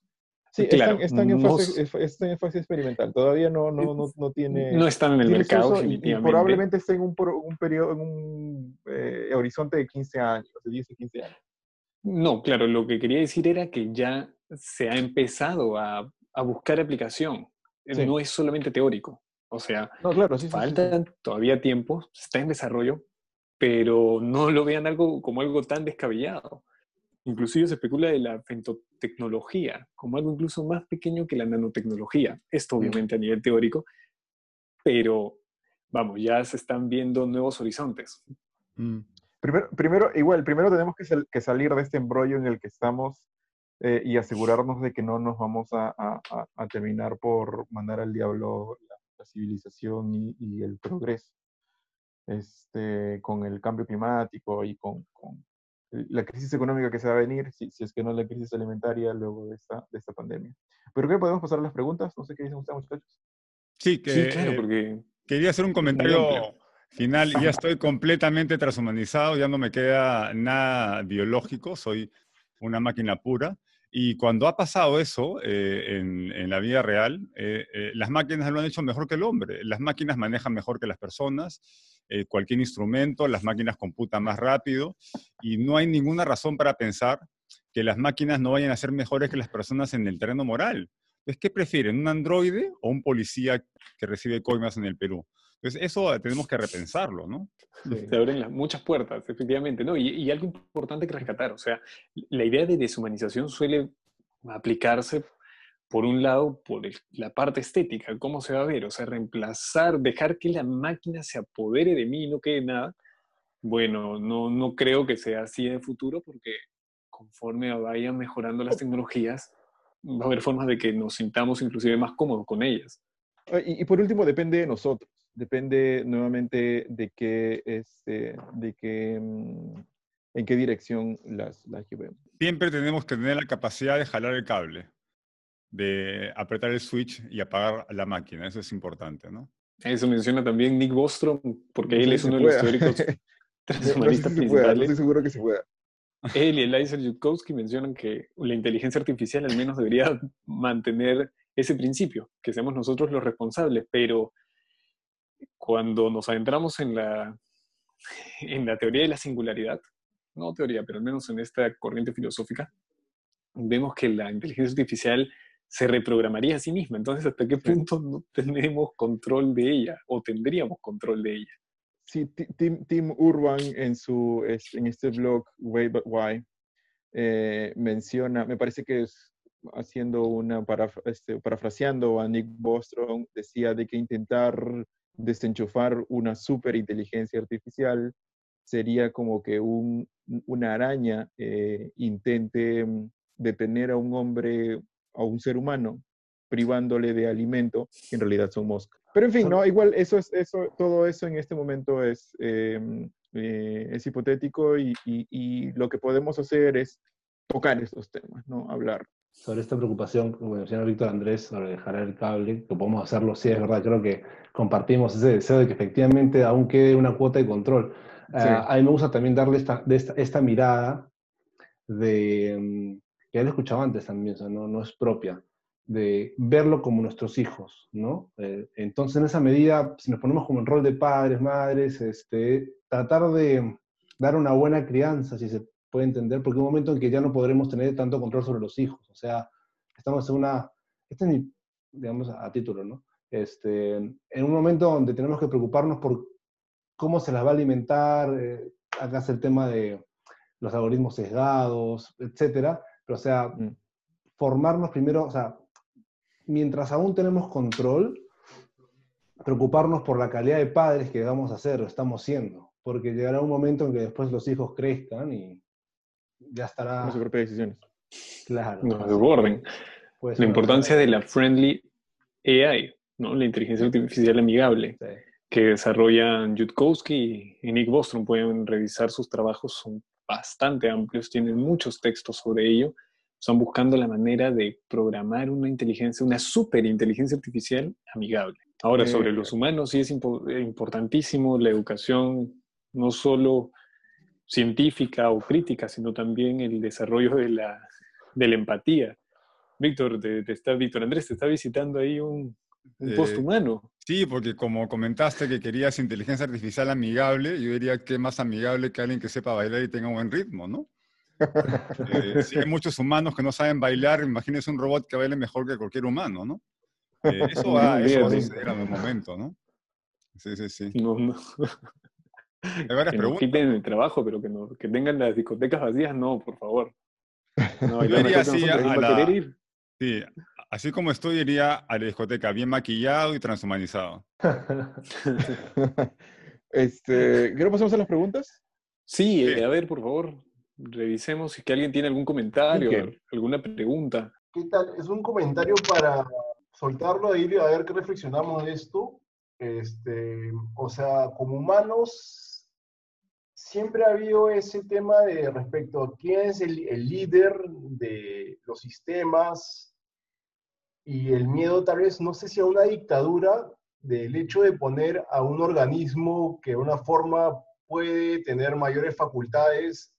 Sí, Claro, están, están en no fase, s- están en fase experimental. Todavía no, no, no, no tiene... No están en el mercado, uso y- y, definitivamente. probablemente esté en un, un periodo, en un eh, horizonte de 15 años, de 10 a 15 años. No, claro, lo que quería decir era que ya se ha empezado a, a buscar aplicación. Eh, Sí. No es solamente teórico. O sea, No, claro, sí, sí, sí, sí. falta todavía tiempo, está en desarrollo, pero no lo vean algo como algo tan descabellado. Inclusive se especula de la femtotecnología como algo incluso más pequeño que la nanotecnología. Esto obviamente a nivel teórico, pero vamos, ya se están viendo nuevos horizontes. Mm. Primero, primero, igual, primero tenemos que, sal- que salir de este embrollo en el que estamos eh, y asegurarnos de que no nos vamos a, a- a- terminar por mandar al diablo la, la civilización y, y el progreso este, con el cambio climático y con, con la crisis económica que se va a venir, si, si es que no la crisis alimentaria luego de esta, de esta pandemia. Pero creo que podemos pasar a las preguntas. No sé qué dicen ustedes, muchachos. Sí, que, Sí, claro, eh, porque Quería hacer un amplio. comentario final. Ya estoy completamente transhumanizado, ya no me queda nada biológico, soy una máquina pura. Y cuando ha pasado eso eh, en, en la vida real, eh, eh, las máquinas lo han hecho mejor que el hombre. Las máquinas manejan mejor que las personas, eh, cualquier instrumento, las máquinas computan más rápido y no hay ninguna razón para pensar que las máquinas no vayan a ser mejores que las personas en el terreno moral. Entonces, ¿qué prefieren? ¿Un androide o un policía que recibe coimas en el Perú? Entonces, eso tenemos que repensarlo, ¿no? se abren las, muchas puertas, efectivamente, ¿no? Y, y algo importante que rescatar, o sea, la idea de deshumanización suele aplicarse, por un lado, por el- la parte estética, cómo se va a ver, o sea, reemplazar, dejar que la máquina se apodere de mí y no quede nada. Bueno, no, no creo que sea así en el futuro, porque conforme vayan mejorando las tecnologías, va a haber formas de que nos sintamos inclusive más cómodos con ellas. Eh, Y, y por último, depende de nosotros. Depende nuevamente de qué, este, de qué, mm, en qué dirección las, las llevemos. Siempre tenemos que tener la capacidad de jalar el cable, de apretar el switch y apagar la máquina. Eso es importante, ¿no? Eso menciona también Nick Bostrom, porque No él es uno de los teóricos No- no sé transhumanistas si pueda, no principales. estoy seguro que se pueda. Él y Eliezer Yudkowsky mencionan que la inteligencia artificial al menos debería mantener ese principio, que seamos nosotros los responsables, pero cuando nos adentramos en la, en la teoría de la singularidad, no teoría, pero al menos en esta corriente filosófica, vemos que la inteligencia artificial se reprogramaría a sí misma. Entonces, ¿hasta qué punto no tenemos control de ella o tendríamos control de ella? Sí, Ti- Tim, Tim Urban en, su, en este blog, Way But Why, eh, menciona, me parece que es haciendo una, paraf- este, parafraseando a Nick Bostrom, decía de que intentar desenchufar una superinteligencia artificial sería como que un, una araña eh, intente mm, detener a un hombre, a un ser humano, privándole de alimento, que en realidad son moscas. Pero en fin, no, igual eso es, eso, todo eso en este momento es, eh, eh, es hipotético y, y- y lo que podemos hacer es tocar estos temas, ¿no? Hablar. Sobre esta preocupación, como menciona Víctor Andrés, sobre dejar el cable, que podemos hacerlo, sí, es verdad, creo que compartimos ese deseo de que efectivamente aún quede una cuota de control. Ah, a mí me gusta también darle esta, de esta, esta mirada de, mm, que ya lo he escuchado antes también, o sea, no, no es propia, de verlo como nuestros hijos, ¿no? Eh, entonces, en esa medida, si nos ponemos como en rol de padres, madres, este, tratar de dar una buena crianza, si se puede entender, porque un momento en que ya no podremos tener tanto control sobre los hijos, o sea, estamos en una, este es mi, digamos, a título, ¿no? Este, en un momento donde tenemos que preocuparnos por cómo se las va a alimentar, eh, acá es el tema de los algoritmos sesgados, etcétera, pero o sea, mm. formarnos primero, o sea, mientras aún tenemos control, preocuparnos por la calidad de padres que vamos a ser o estamos siendo, porque llegará un momento en que después los hijos crezcan y ya estará... Sus propias decisiones. Claro. Nos desborden. la importancia de la friendly AI, ¿no? La inteligencia artificial amigable, que desarrollan Yudkowsky y Nick Bostrom. Pueden revisar sus trabajos, son bastante amplios, tienen muchos textos sobre ello están buscando la manera de programar una inteligencia, una superinteligencia artificial amigable. Ahora, sobre los humanos, sí es importantísimo la educación, no solo científica o crítica, sino también el desarrollo de la, de la empatía. Víctor, te, está, Víctor Andrés, te está visitando ahí un, un eh, post humano. Sí, porque como comentaste que querías inteligencia artificial amigable, yo diría que más amigable que alguien que sepa bailar y tenga un buen ritmo, ¿no? Eh, si hay muchos humanos que no saben bailar, imagínense un robot que baile mejor que cualquier humano, ¿no? Eh, eso va, eso va a suceder en un momento, ¿no? Sí, sí, sí. No, no. Hay varias que preguntas. quiten el trabajo, pero que, no, que tengan las discotecas vacías, no, por favor. No, yo iría así a la, ir. Sí, así como estoy, iría a la discoteca bien maquillado y transhumanizado. este, ¿Qué pasamos a las preguntas? Sí, sí. Eh, a ver, por favor revisemos si que alguien tiene algún comentario, alguna pregunta. ¿Qué tal? Es un comentario para soltarlo ahí y a ver qué reflexionamos de esto. Este, o sea, como humanos, siempre ha habido ese tema de respecto a quién es el, líder de los sistemas y el miedo tal vez, no sé si a una dictadura, del hecho de poner a un organismo que de una forma puede tener mayores facultades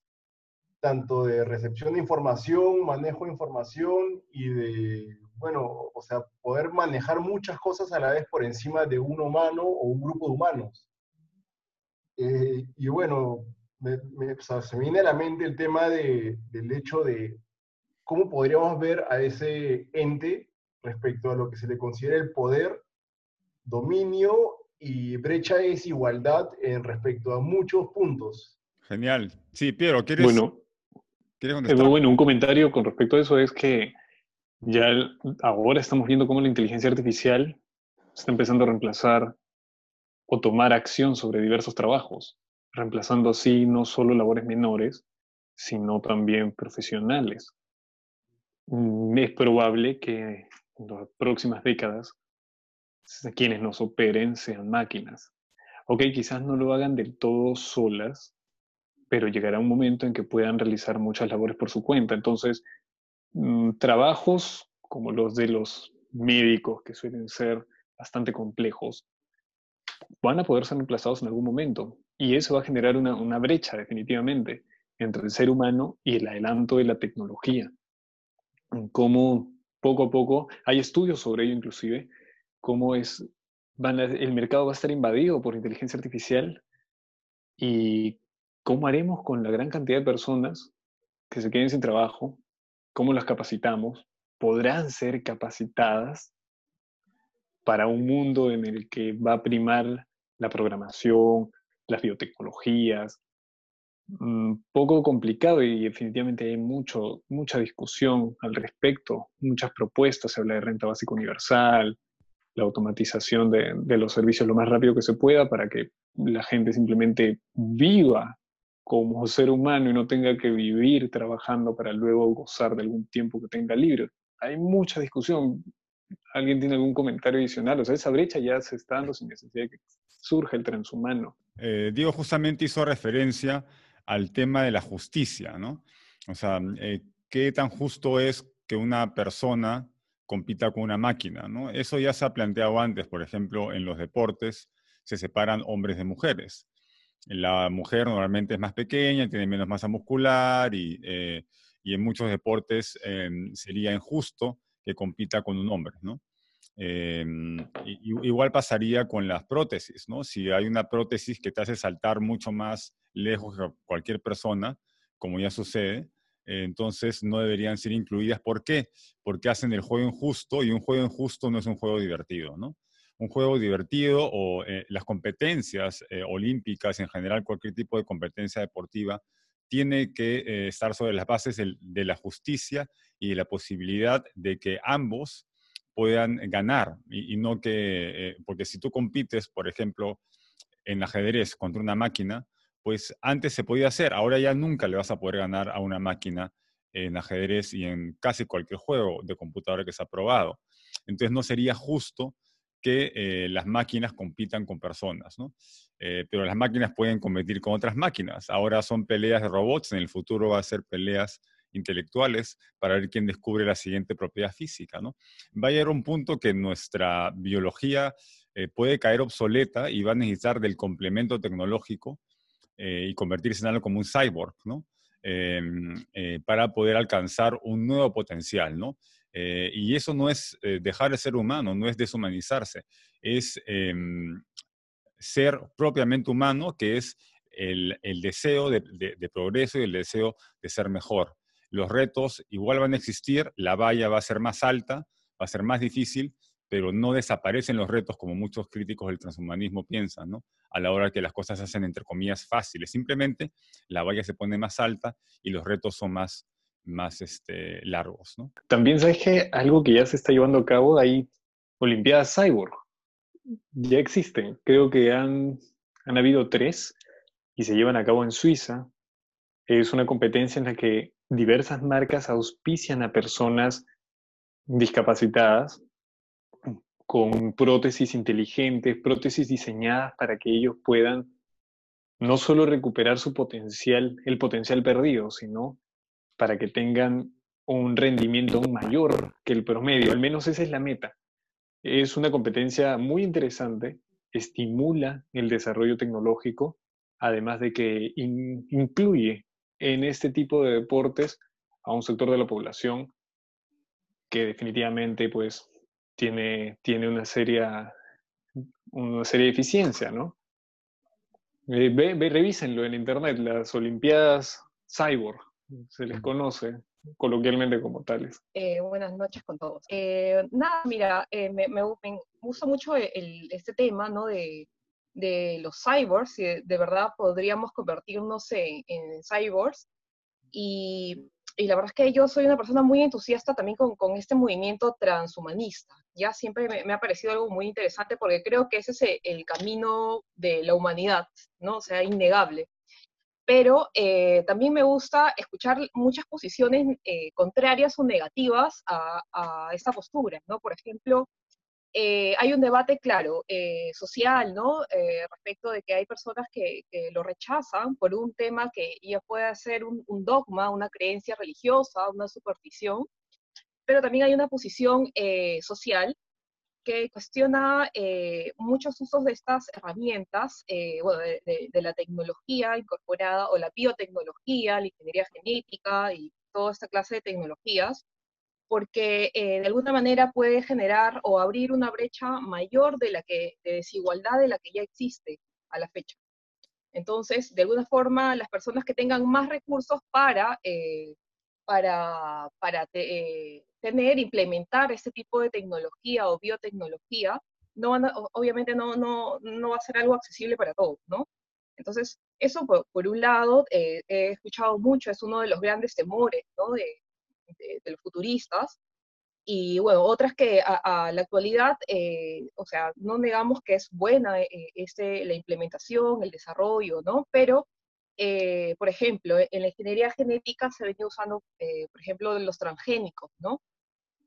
tanto de recepción de información, manejo de información y de, bueno, o sea, poder manejar muchas cosas a la vez por encima de un humano o un grupo de humanos. Eh, y bueno, se me viene a la mente el tema de, del hecho de cómo podríamos ver a ese ente respecto a lo que se le considera el poder, dominio y brecha de desigualdad en respecto a muchos puntos. Genial. Sí, Piero, ¿quieres, bueno, bueno, un comentario con respecto a eso es que ya ahora estamos viendo cómo la inteligencia artificial está empezando a reemplazar o tomar acción sobre diversos trabajos, reemplazando así no solo labores menores, sino también profesionales. Mm, es probable que en las próximas décadas quienes nos operen sean máquinas. Ok, quizás no lo hagan del todo solas, pero llegará un momento en que puedan realizar muchas labores por su cuenta. Entonces, mm, trabajos como los de los médicos, que suelen ser bastante complejos, van a poder ser reemplazados en algún momento. Y eso va a generar una, una brecha definitivamente entre el ser humano y el adelanto de la tecnología. Cómo poco a poco, hay estudios sobre ello inclusive, cómo es, van el mercado va a estar invadido por inteligencia artificial y ¿cómo haremos con la gran cantidad de personas que se queden sin trabajo? ¿Cómo las capacitamos? ¿Podrán ser capacitadas para un mundo en el que va a primar la programación, las biotecnologías? Mm, poco complicado y definitivamente hay mucho, mucha discusión al respecto, muchas propuestas, se habla de renta básica universal, la automatización de, de, los servicios lo más rápido que se pueda para que la gente simplemente viva como ser humano y no tenga que vivir trabajando para luego gozar de algún tiempo que tenga libre. Hay mucha discusión. ¿Alguien tiene algún comentario adicional? O sea, esa brecha ya se está dando sin necesidad de que surja el transhumano. Eh, Diego justamente hizo referencia al tema de la justicia, ¿no? O sea, eh, ¿qué tan justo es que una persona compita con una máquina, ¿no? Eso ya se ha planteado antes, por ejemplo, en los deportes se separan hombres de mujeres. La mujer normalmente es más pequeña, tiene menos masa muscular y, eh, en muchos deportes em, sería injusto que compita con un hombre, ¿no? Em, igual pasaría con las prótesis, ¿no? Si hay una prótesis que te hace saltar mucho más lejos que cualquier persona, como ya sucede, entonces no deberían ser incluidas. ¿Por qué? Porque hacen el juego injusto y un juego injusto no es un juego divertido, ¿no? Un juego divertido o eh, las competencias eh, olímpicas, en general cualquier tipo de competencia deportiva, tiene que eh, estar sobre las bases de la justicia y la posibilidad de que ambos puedan ganar y, no que, eh, porque si tú compites, por ejemplo, en ajedrez contra una máquina, pues antes se podía hacer, ahora ya nunca le vas a poder ganar a una máquina en ajedrez y en casi cualquier juego de computadora que se ha probado. Entonces no sería justo que eh, las máquinas compitan con personas, ¿no? Eh, pero las máquinas pueden competir con otras máquinas. Ahora son peleas de robots, en el futuro va a ser peleas intelectuales para ver quién descubre la siguiente propiedad física. ¿no? Va a llegar un punto que nuestra biología eh, puede caer obsoleta y va a necesitar del complemento tecnológico eh, y convertirse en algo como un cyborg, ¿no? Em, eh, para poder alcanzar un nuevo potencial. ¿no? y eso no es dejar de ser humano, no es deshumanizarse, es em, ser propiamente humano, que es el, deseo de, progreso y el deseo de ser mejor los retos igual van a existir, la valla va a ser más alta, va a ser más difícil, pero no desaparecen los retos como muchos críticos del transhumanismo piensan, ¿no? A la hora que las cosas se hacen, entre comillas, fáciles. Simplemente la valla se pone más alta y los retos son más, más este, largos, ¿no? También sabes que algo que ya se está llevando a cabo, hay Olimpiadas Cyborg. Ya existen. Creo que han, han habido tres y se llevan a cabo en Suiza. Es una competencia en la que diversas marcas auspician a personas discapacitadas con prótesis inteligentes, prótesis diseñadas para que ellos puedan no solo recuperar su potencial, el potencial perdido, sino para que tengan un rendimiento mayor que el promedio. Al menos esa es la meta. Es una competencia muy interesante, estimula el desarrollo tecnológico, además de que incluye en este tipo de deportes a un sector de la población que definitivamente pues tiene, tiene una seria una seria deficiencia, ¿no? Eh, ve, revísenlo en internet, las Olimpiadas Cyborg, se les conoce coloquialmente como tales. Eh, buenas noches con todos. Eh, nada, mira, me, me, gusta mucho este tema, ¿no? De, los cyborgs, si de, verdad podríamos convertirnos en, cyborgs. Y, y, la verdad es que yo soy una persona muy entusiasta también con, con este movimiento transhumanista. Ya siempre me, ha parecido algo muy interesante porque creo que ese es el, camino de la humanidad, ¿no? O sea, innegable. Pero eh, también me gusta escuchar muchas posiciones eh, contrarias o negativas a, a esta postura, ¿no? Por ejemplo, eh, hay un debate, claro, social, ¿no? Respecto de que hay personas que, lo rechazan por un tema que ya puede ser un, dogma, una creencia religiosa, una superstición, pero también hay una posición social que cuestiona muchos usos de estas herramientas, bueno, de, la tecnología incorporada o la biotecnología, la ingeniería genética y toda esta clase de tecnologías, porque eh, de alguna manera puede generar o abrir una brecha mayor de la que de desigualdad de la que ya existe a la fecha. Entonces, de alguna forma, las personas que tengan más recursos para, eh, para, para eh, tener, implementar este tipo de tecnología o biotecnología, no obviamente no, no, no, va a ser algo accesible para todos, ¿no? Entonces, eso por, por un lado, he escuchado mucho, es uno de los grandes temores, ¿no? De, de, los futuristas, y bueno, otras que a, la actualidad, eh, o sea, no negamos que es buena eh, este, la implementación, el desarrollo, ¿no? Pero, eh, por ejemplo, en la ingeniería genética se venía usando, por ejemplo, los transgénicos, ¿no?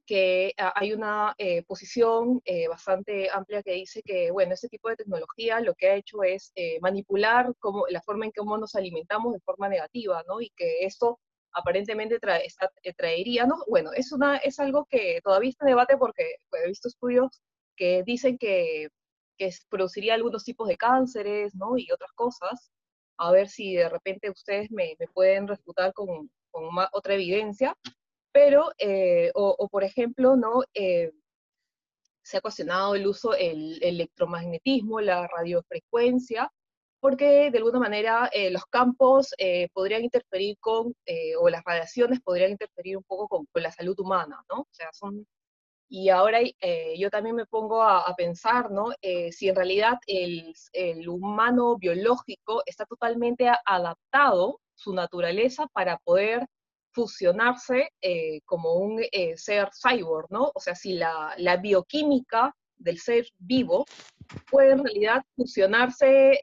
Que hay una posición bastante amplia que dice que, bueno, este tipo de tecnología lo que ha hecho es manipular como, la forma en que nos alimentamos de forma negativa, ¿no? Y que esto aparentemente eh, traería, ¿no? Bueno, es, una, es algo que todavía está en debate porque pues, he visto estudios que dicen que, que produciría algunos tipos de cánceres, ¿no? Y otras cosas. A ver si de repente ustedes me, me pueden refutar con, con otra evidencia. Pero, eh, o, por ejemplo, ¿no? Eh, se ha cuestionado el uso del electromagnetismo, la radiofrecuencia, porque de alguna manera eh, los campos podrían interferir con, o las radiaciones podrían interferir un poco con, con, la salud humana, ¿no? O sea, son y ahora eh, yo también me pongo a, pensar, ¿no? Eh, si en realidad el, el, humano biológico está totalmente adaptado, su naturaleza, para poder fusionarse eh, como un ser cyborg, ¿no? O sea, si la, bioquímica del ser vivo puede en realidad fusionarse,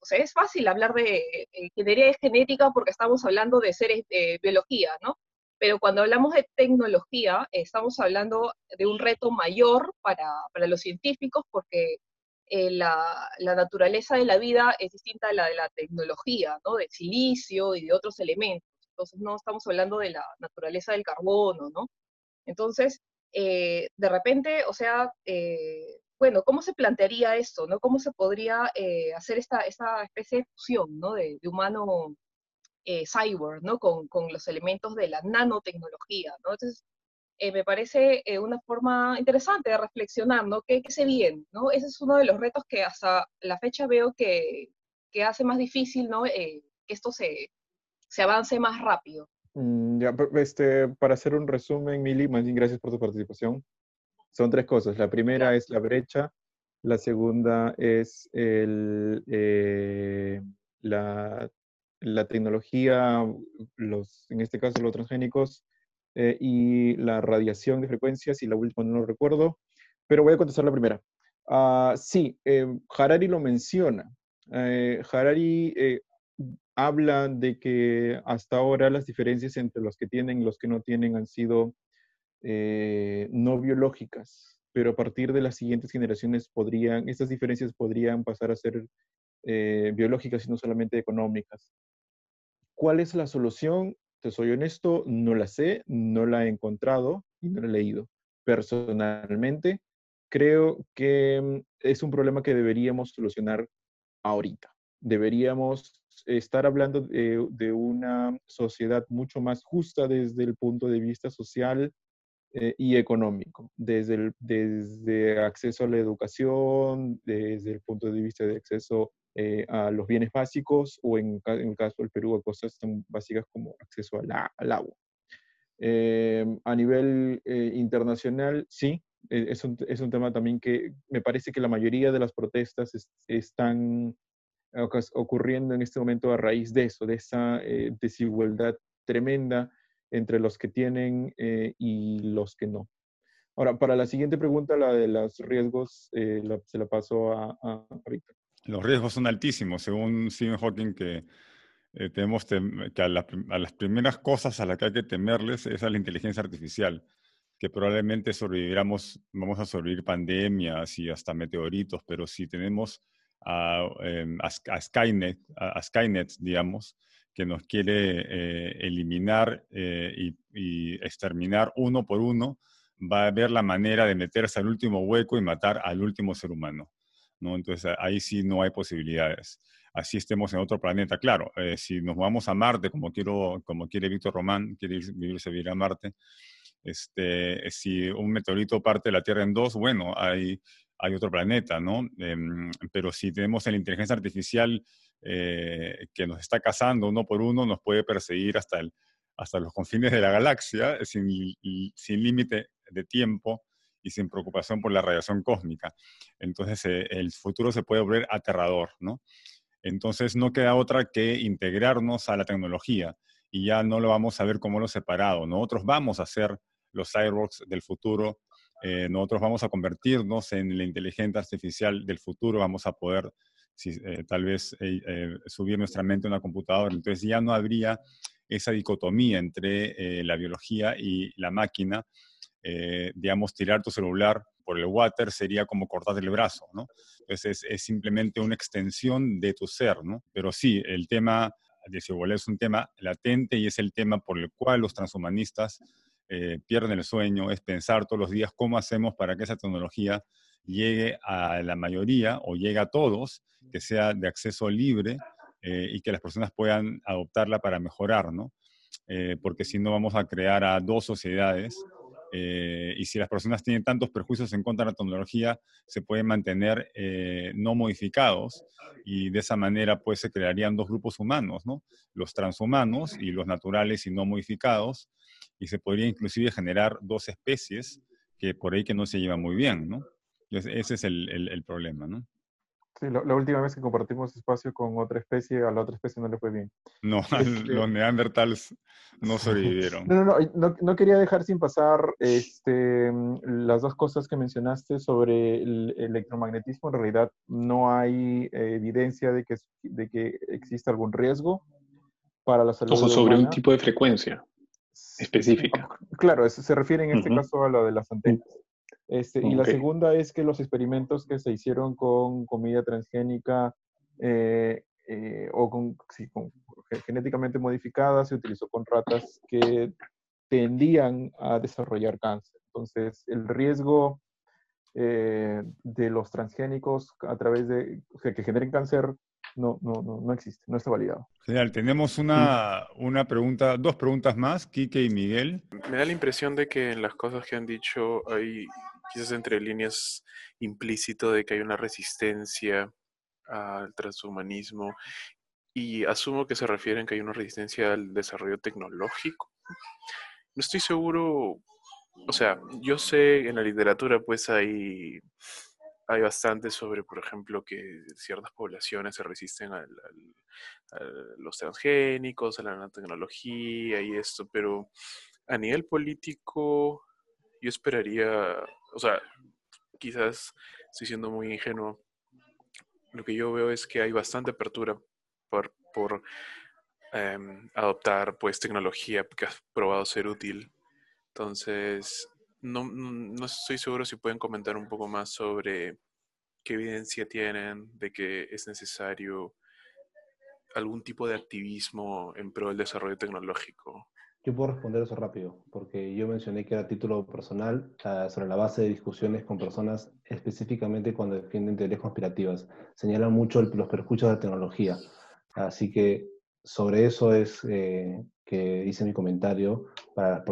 o sea, es fácil hablar de ingeniería genética porque estamos hablando de seres de biología, ¿no? Pero cuando hablamos de tecnología, estamos hablando de un reto mayor para, para los científicos porque eh, la, la, naturaleza de la vida es distinta a la de la tecnología, ¿no? De silicio y de otros elementos. Entonces no estamos hablando de la naturaleza del carbono, ¿no? Entonces, eh, de repente, o sea, eh, bueno, ¿cómo se plantearía esto, no? ¿Cómo se podría hacer esta, esta especie de fusión, ¿no? De, de humano eh, cyborg, ¿no? Con, con, los elementos de la nanotecnología, ¿no? Entonces, eh, me parece eh, una forma interesante de reflexionar, ¿no? ¿Qué, ¿Qué, se viene, ¿no? Ese es uno de los retos que hasta la fecha veo que, que hace más difícil, ¿no? que esto se, se avance más rápido. Mm, ya, este, para hacer un resumen, Mili, más bien gracias por tu participación. Son tres cosas. La primera es la brecha, la segunda es el, la la tecnología, los, en este caso los transgénicos, eh, y la radiación de frecuencias, y la última no lo recuerdo, pero voy a contestar la primera. Uh, sí, eh, Harari lo menciona. Eh, Harari habla de que hasta ahora las diferencias entre los que tienen y los que no tienen han sido no biológicas, pero a partir de las siguientes generaciones podrían, estas diferencias podrían pasar a ser biológicas y no solamente económicas. ¿Cuál es la solución? Te soy honesto, no la sé, no la he encontrado y no la he leído. Personalmente, creo que mm, es un problema que deberíamos solucionar ahorita. Deberíamos estar hablando de, una sociedad mucho más justa desde el punto de vista social eh, y económico, desde, el, desde acceso a la educación, desde el punto de vista de acceso eh, a los bienes básicos o en, el caso del Perú a cosas tan básicas como acceso al agua. Eh, a nivel eh, internacional, sí, es un, es un, tema también que me parece que la mayoría de las protestas están ocurriendo en este momento a raíz de eso, de esa desigualdad tremenda entre los que tienen y los que no. Ahora, para la siguiente pregunta, la de los riesgos, se la paso a, a, a Víctor. Los riesgos son altísimos, según Stephen Hawking, que eh, tenemos que a, las primeras cosas a las que hay que temerles es a la inteligencia artificial, que probablemente sobreviviramos, vamos a sobrevivir pandemias y hasta meteoritos, pero si tenemos a, em, Skynet, a, Skynet, digamos, que nos quiere eh, eliminar eh, y, exterminar uno por uno, va a haber la manera de meterse al último hueco y matar al último ser humano. Entonces ahí sí no hay posibilidades. Así estemos en otro planeta. Claro, eh, si nos vamos a Marte, como, quiero, como quiere Víctor Román, quiere vivirse vivir a Marte, este, si un meteorito parte de la Tierra en dos, bueno, hay, hay otro planeta, ¿no? Em, pero si tenemos la inteligencia artificial eh, que nos está cazando uno por uno, nos puede perseguir hasta, el, hasta los confines de la galaxia sin, sin límite de tiempo y sin preocupación por la radiación cósmica. Entonces, eh, el futuro se puede volver aterrador, ¿no? Entonces, no queda otra que integrarnos a la tecnología y ya no lo vamos a ver como lo separado. Nosotros vamos a ser los cyborgs del futuro, eh, nosotros vamos a convertirnos en la inteligencia artificial del futuro, vamos a poder eh, tal vez subir nuestra mente a una computadora. Entonces ya no habría esa dicotomía entre la biología y la máquina, eh, digamos, tirar tu celular por el water sería como cortarte el brazo, ¿no? Entonces es, simplemente una extensión de tu ser, ¿no? Pero sí, el tema de desigualdad es un tema latente y es el tema por el cual los transhumanistas eh, pierden el sueño, es pensar todos los días cómo hacemos para que esa tecnología llegue a la mayoría o llegue a todos, que sea de acceso libre eh, y que las personas puedan adoptarla para mejorar, ¿no? eh, porque si no vamos a crear a dos sociedades. Y si las personas tienen tantos perjuicios en contra de la tecnología, se pueden mantener no modificados y de esa manera pues se crearían dos grupos humanos, ¿no? Los transhumanos y los naturales y no modificados, y se podría inclusive generar dos especies que por ahí que no se llevan muy bien, ¿no? Ese es el, el, el problema, ¿no? Sí, la, última vez que compartimos espacio con otra especie, a la otra especie no le fue bien. No, este los neandertales no sobrevivieron. No, no, no, no, quería dejar sin pasar este, las dos cosas que mencionaste sobre el electromagnetismo. En realidad no hay eh, evidencia de que, de que exista algún riesgo para la salud. Ojo, sobre un tipo de frecuencia específica. Claro, eso se refiere en este caso a lo de las antenas. Este, y la segunda es que los experimentos que se hicieron con comida transgénica eh, eh, o con, genéticamente modificada se utilizó con ratas que tendían a desarrollar cáncer. Entonces, el riesgo eh, de los transgénicos a través de que generen cáncer no, no, no, no existe, no está validado. Genial, tenemos una, una pregunta, dos preguntas más, Quique y Miguel. Me da la impresión de que en las cosas que han dicho hay quizás entre líneas implícito de que hay una resistencia al transhumanismo y asumo que se refieren que hay una resistencia al desarrollo tecnológico. No estoy seguro, o sea, yo sé en la literatura pues hay, hay bastante sobre, por ejemplo, que ciertas poblaciones se resisten a los transgénicos, a la nanotecnología y esto, pero a nivel político yo esperaría o sea, quizás estoy siendo muy ingenuo. Lo que yo veo es que hay bastante apertura por, em, adoptar pues tecnología que ha probado ser útil. Entonces, no, no estoy seguro si pueden comentar un poco más sobre qué evidencia tienen de que es necesario algún tipo de activismo en pro del desarrollo tecnológico yo puedo responder eso rápido, porque yo mencioné que era título personal sobre la base de discusiones con personas específicamente cuando defienden teorías conspirativas. Señalan mucho los perjuicios de la tecnología. Así que sobre eso es eh, que hice mi comentario para,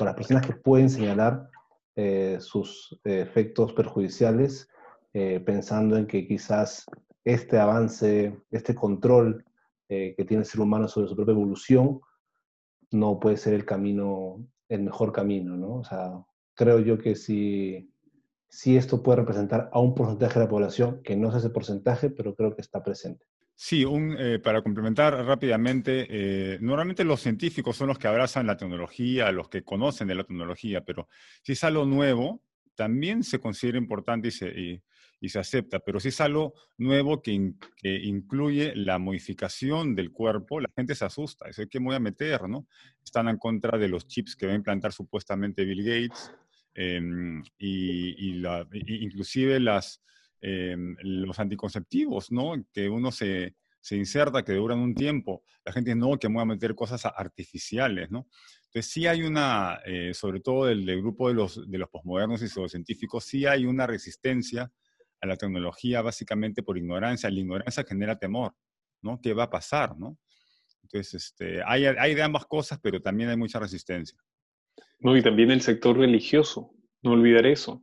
las personas que pueden señalar eh, sus efectos perjudiciales, eh, pensando en que quizás este avance, este control que tiene el ser humano sobre su propia evolución, no puede ser el camino, el mejor camino, ¿no? O sea, creo yo que si, si esto puede representar a un porcentaje de la población, que no es ese porcentaje, pero creo que está presente. Sí, un, eh, para complementar rápidamente, eh, normalmente los científicos son los que abrazan la tecnología, los que conocen de la tecnología, pero si es algo nuevo, también se considera importante y se, y se acepta, pero si es algo nuevo que, incluye la modificación del cuerpo, la gente se asusta, es que me voy a meter, ¿no? Están en contra de los chips que va a implantar supuestamente Bill Gates, em, y, la, inclusive las, em, los anticonceptivos, ¿no? Que uno se, se inserta, que duran un tiempo. La gente no, que me voy a meter cosas artificiales, ¿no? Entonces sí hay una, eh, sobre todo del, del, grupo de los, de los posmodernos y pseudocientíficos, sí hay una resistencia a la tecnología básicamente por ignorancia. La ignorancia genera temor, ¿no? ¿Qué va a pasar, no? Entonces, este, hay, hay de ambas cosas, pero también hay mucha resistencia. No, y también el sector religioso, no olvidar eso.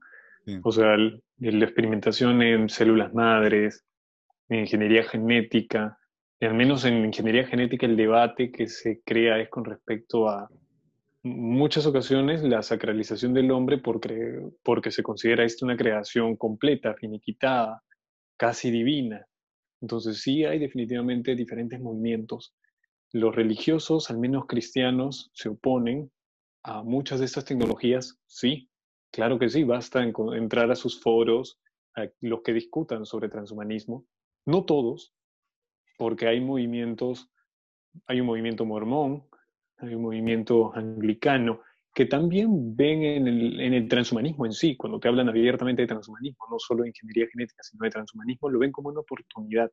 O sea, la experimentación en células madres, en ingeniería genética, al menos en ingeniería genética el debate que se crea es con respecto a muchas ocasiones la sacralización del hombre porque, porque se considera esto una creación completa, finiquitada, casi divina. Entonces sí hay definitivamente diferentes movimientos. Los religiosos, al menos cristianos, se oponen a muchas de estas tecnologías, sí, claro que sí, basta entrar a sus foros, a los que discutan sobre transhumanismo, no todos, porque hay movimientos, hay un movimiento mormón, hay un movimiento anglicano, que también ven en el, transhumanismo en sí, cuando te hablan abiertamente de transhumanismo, no solo de ingeniería genética, sino de transhumanismo, lo ven como una oportunidad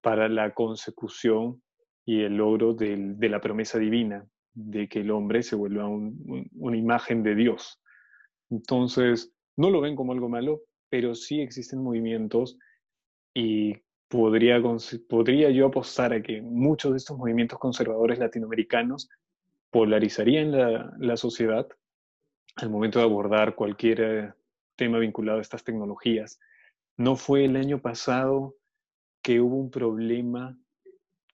para la consecución y el logro de la promesa divina, de que el hombre se vuelva una imagen de Dios. Entonces, no lo ven como algo malo, pero sí existen movimientos y podría, podría yo apostar a que muchos de estos movimientos conservadores latinoamericanos polarizarían la, la sociedad al momento de abordar cualquier tema vinculado a estas tecnologías. No fue el año pasado que hubo un problema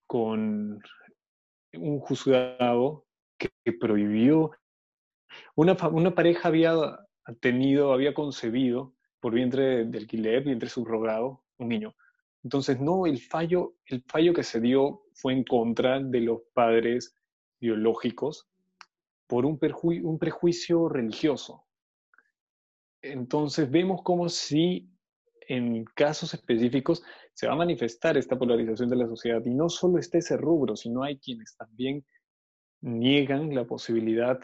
con un juzgado que, prohibió, una, una, pareja había tenido, había concebido por vientre de alquiler, vientre subrogado, un niño. Entonces, no, el fallo, el fallo que se dio fue en contra de los padres biológicos por un, prejuicio religioso. Entonces, vemos como si en casos específicos se va a manifestar esta polarización de la sociedad. Y no solo está ese rubro, sino hay quienes también niegan la posibilidad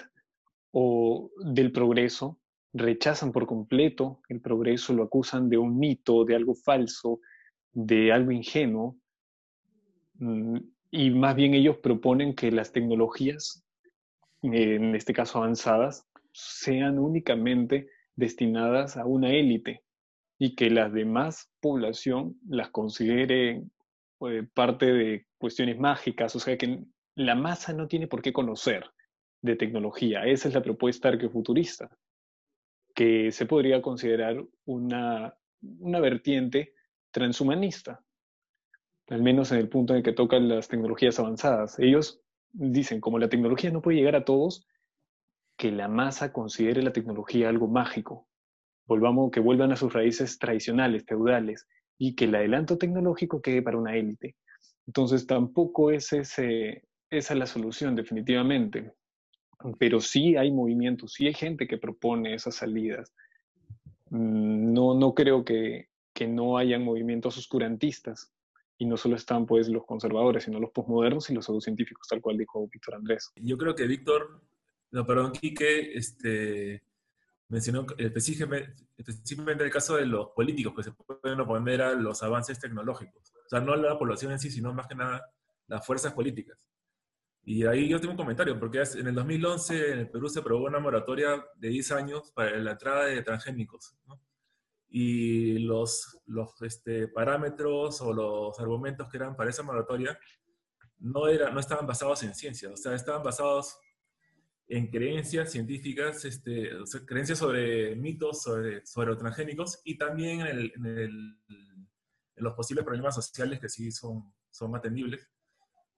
o del progreso, rechazan por completo el progreso, lo acusan de un mito, de algo falso, de algo ingenuo. Mm, y más bien ellos proponen que las tecnologías, en este caso avanzadas, sean únicamente destinadas a una élite y que la demás población las considere eh, parte de cuestiones mágicas, o sea, que la masa no tiene por qué conocer de tecnología. Esa es la propuesta arqueofuturista, que se podría considerar una, una vertiente transhumanista, al menos en el punto en el que tocan las tecnologías avanzadas. Ellos dicen, como la tecnología no puede llegar a todos, que la masa considere la tecnología algo mágico, volvamos, que vuelvan a sus raíces tradicionales, feudales, y que el adelanto tecnológico quede para una élite. Entonces tampoco es ese, esa es la solución, definitivamente. Pero sí hay movimientos, sí hay gente que propone esas salidas. Mm, no, no creo que, que no hayan movimientos oscurantistas. Y no solo están pues los conservadores, sino los posmodernos y los pseudocientíficos, tal cual dijo Víctor Andrés. Yo creo que Víctor, no, perdón, Quique, este, mencionó específicamente, específicamente el caso de los políticos que se pueden oponer a los avances tecnológicos. O sea, no la población en sí, sino más que nada las fuerzas políticas. Y ahí yo tengo un comentario, porque en el 2011 en el Perú se aprobó una moratoria de 10 años para la entrada de transgénicos. ¿no? Y los, los este, parámetros o los argumentos que eran para esa moratoria no, era, no estaban basados en ciencia, o sea, estaban basados en creencias científicas, este, creencias sobre mitos sobre, sobre los transgénicos y también en, el, en, el, en, los posibles problemas sociales que sí son, son atendibles.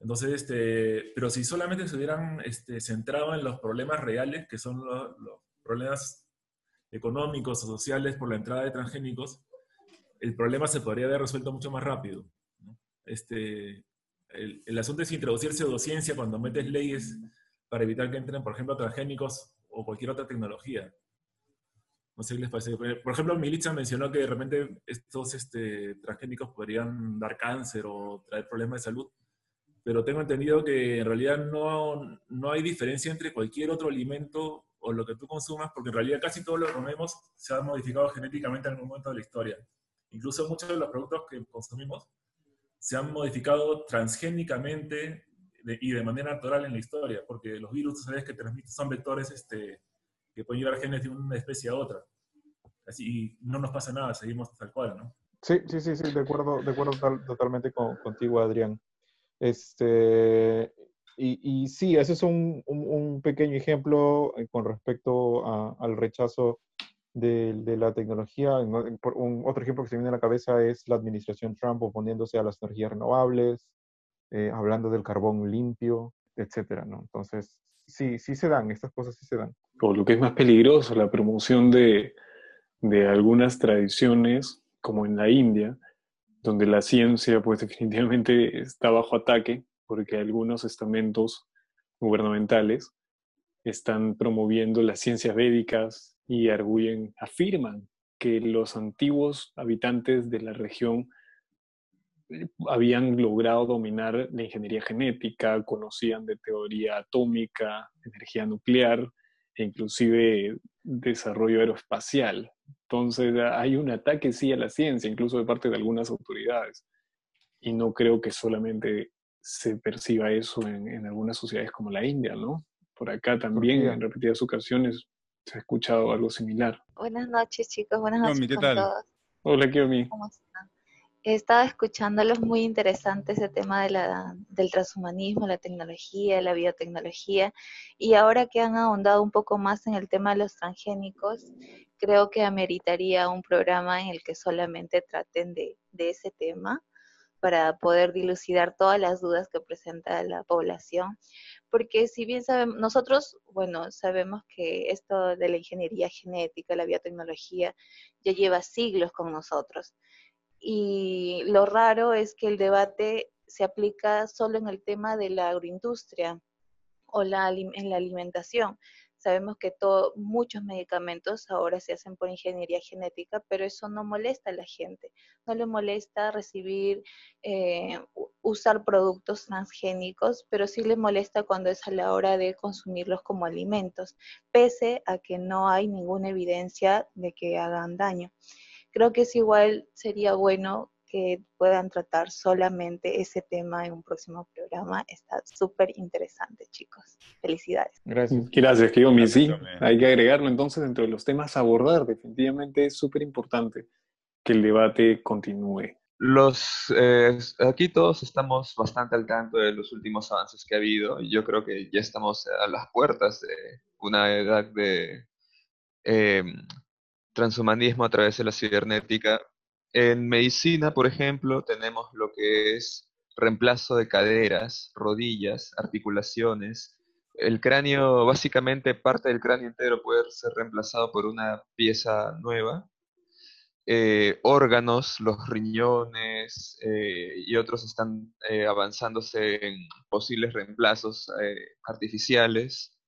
Entonces, este, pero si solamente se hubieran este, centrado en los problemas reales, que son los, problemas económicos o sociales por la entrada de transgénicos, el problema se podría haber resuelto mucho más rápido. Este, el, el, asunto es introducir pseudociencia cuando metes leyes para evitar que entren, por ejemplo, transgénicos o cualquier otra tecnología. No sé qué les parece. Por ejemplo, Militza mencionó que de repente estos este, transgénicos podrían dar cáncer o traer problemas de salud pero tengo entendido que en realidad no, no hay diferencia entre cualquier otro alimento o lo que tú consumas, porque en realidad casi todo lo que comemos se ha modificado genéticamente en algún momento de la historia. Incluso muchos de los productos que consumimos se han modificado transgénicamente y de manera natural en la historia, porque los virus, sabes que transmiten, son vectores este, que pueden llevar genes de una especie a otra. Así no nos pasa nada, seguimos tal cual, ¿no? Sí, sí, sí, sí, de acuerdo, de acuerdo totalmente contigo, Adrián. Este, y, y sí, ese es un, un, pequeño ejemplo eh, con respecto al rechazo de, de, la tecnología. Un, otro ejemplo que se me viene a la cabeza es la administración Trump oponiéndose a las energías renovables, eh, hablando del carbón limpio, etcétera, ¿no? Entonces, sí, sí se dan, estas cosas sí se dan. O lo que es más peligroso, la promoción de, de algunas tradiciones, como en la India, donde la ciencia pues definitivamente está bajo ataque porque algunos estamentos gubernamentales están promoviendo las ciencias védicas y arguyen, afirman que los antiguos habitantes de la región eh, habían logrado dominar la ingeniería genética, conocían de teoría atómica, energía nuclear e inclusive desarrollo aeroespacial. Entonces hay un ataque sí a la ciencia, incluso de parte de algunas autoridades. Y no creo que solamente se perciba eso en, algunas sociedades como la India, ¿no? Por acá también en repetidas ocasiones se ha escuchado algo similar. Buenas noches, chicos. Buenas noches ¿qué tal? todos. Hola, Kiomi. ¿Cómo están? Estaba escuchándolos muy interesante ese tema de la, del transhumanismo, la tecnología, la biotecnología, y ahora que han ahondado un poco más en el tema de los transgénicos, creo que ameritaría un programa en el que solamente traten de, de ese tema para poder dilucidar todas las dudas que presenta la población, porque si bien sabemos, nosotros, bueno, sabemos que esto de la ingeniería genética, la biotecnología, ya lleva siglos con nosotros y lo raro es que el debate se aplica solo en el tema de la agroindustria o la, en la alimentación. Sabemos que muchos medicamentos ahora se hacen por ingeniería genética, pero eso no molesta a la gente. No le molesta recibir, eh, usar productos transgénicos, pero sí le molesta cuando es a la hora de consumirlos como alimentos, pese a que no hay ninguna evidencia de que hagan daño creo que es igual, sería bueno que puedan tratar solamente ese tema en un próximo programa. Está súper interesante, chicos. Felicidades. Gracias. Gracias, Kiyomi. Sí, hay que agregarlo entonces dentro de los temas a abordar. Definitivamente es súper importante que el debate continúe. Los, eh, aquí todos estamos bastante al tanto de los últimos avances que ha habido. Yo creo que ya estamos a las puertas de una edad de eh, transhumanismo a través de la cibernética. En medicina, por ejemplo, tenemos lo que es reemplazo de caderas, rodillas, articulaciones. El cráneo, básicamente parte del cráneo entero puede ser reemplazado por una pieza nueva. Eh, órganos, los riñones eh, y otros están eh, avanzándose en posibles reemplazos artificiales.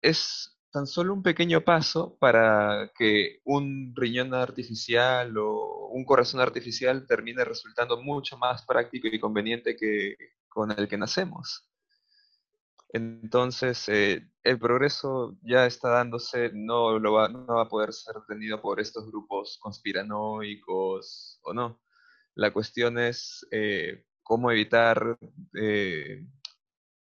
Es tan solo un pequeño paso para que un riñón artificial o un corazón artificial termine resultando mucho más práctico y conveniente que con el que nacemos. Entonces, eh, el progreso ya está dándose, no, lo va, no va a poder ser detenido por estos grupos conspiranoicos o no. La cuestión es eh, cómo evitar eh,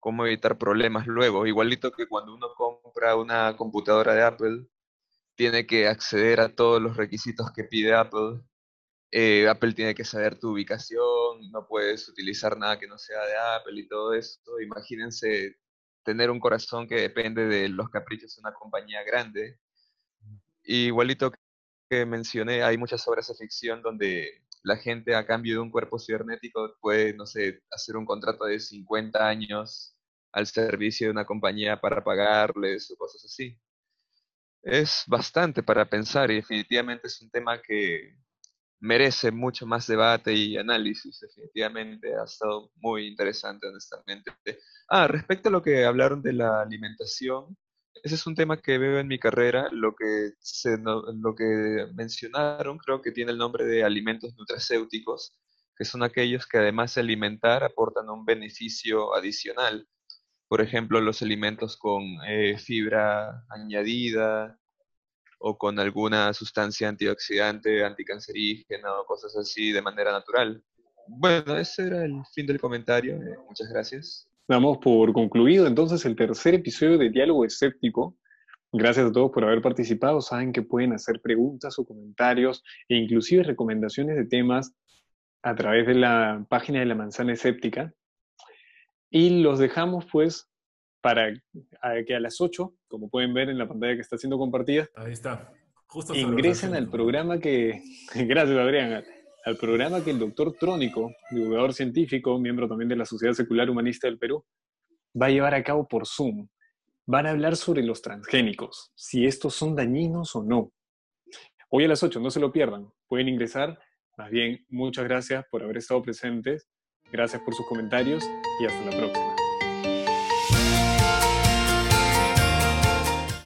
cómo evitar problemas luego. Igualito que cuando uno compra una computadora de Apple, tiene que acceder a todos los requisitos que pide Apple. Eh, Apple tiene que saber tu ubicación, no puedes utilizar nada que no sea de Apple y todo eso. Imagínense tener un corazón que depende de los caprichos de una compañía grande. igualito que mencioné, hay muchas obras de ficción donde la gente a cambio de un cuerpo cibernético puede, no sé, hacer un contrato de 50 años al servicio de una compañía para pagarles o cosas así. Es bastante para pensar y definitivamente es un tema que merece mucho más debate y análisis. Definitivamente ha estado muy interesante, honestamente. Ah, respecto a lo que hablaron de la alimentación, ese es un tema que veo en mi carrera. Lo que, se, lo que mencionaron creo que tiene el nombre de alimentos nutracéuticos, que son aquellos que además de alimentar aportan un beneficio adicional. Por ejemplo, los alimentos con eh, fibra añadida o con alguna sustancia antioxidante, anticancerígena o cosas así de manera natural. Bueno, ese era el fin del comentario. Eh, muchas gracias. Damos por concluido entonces el tercer episodio de Diálogo Escéptico. Gracias a todos por haber participado. Saben que pueden hacer preguntas o comentarios e inclusive recomendaciones de temas a través de la página de la manzana escéptica. Y los dejamos pues para que a las 8, como pueden ver en la pantalla que está siendo compartida, Ahí está. Justo ingresen al programa que, gracias Adrián, al programa que el doctor Trónico, divulgador científico, miembro también de la Sociedad Secular Humanista del Perú, va a llevar a cabo por Zoom. Van a hablar sobre los transgénicos, si estos son dañinos o no. Hoy a las 8, no se lo pierdan. Pueden ingresar. Más bien, muchas gracias por haber estado presentes. Gracias por sus comentarios y hasta la próxima.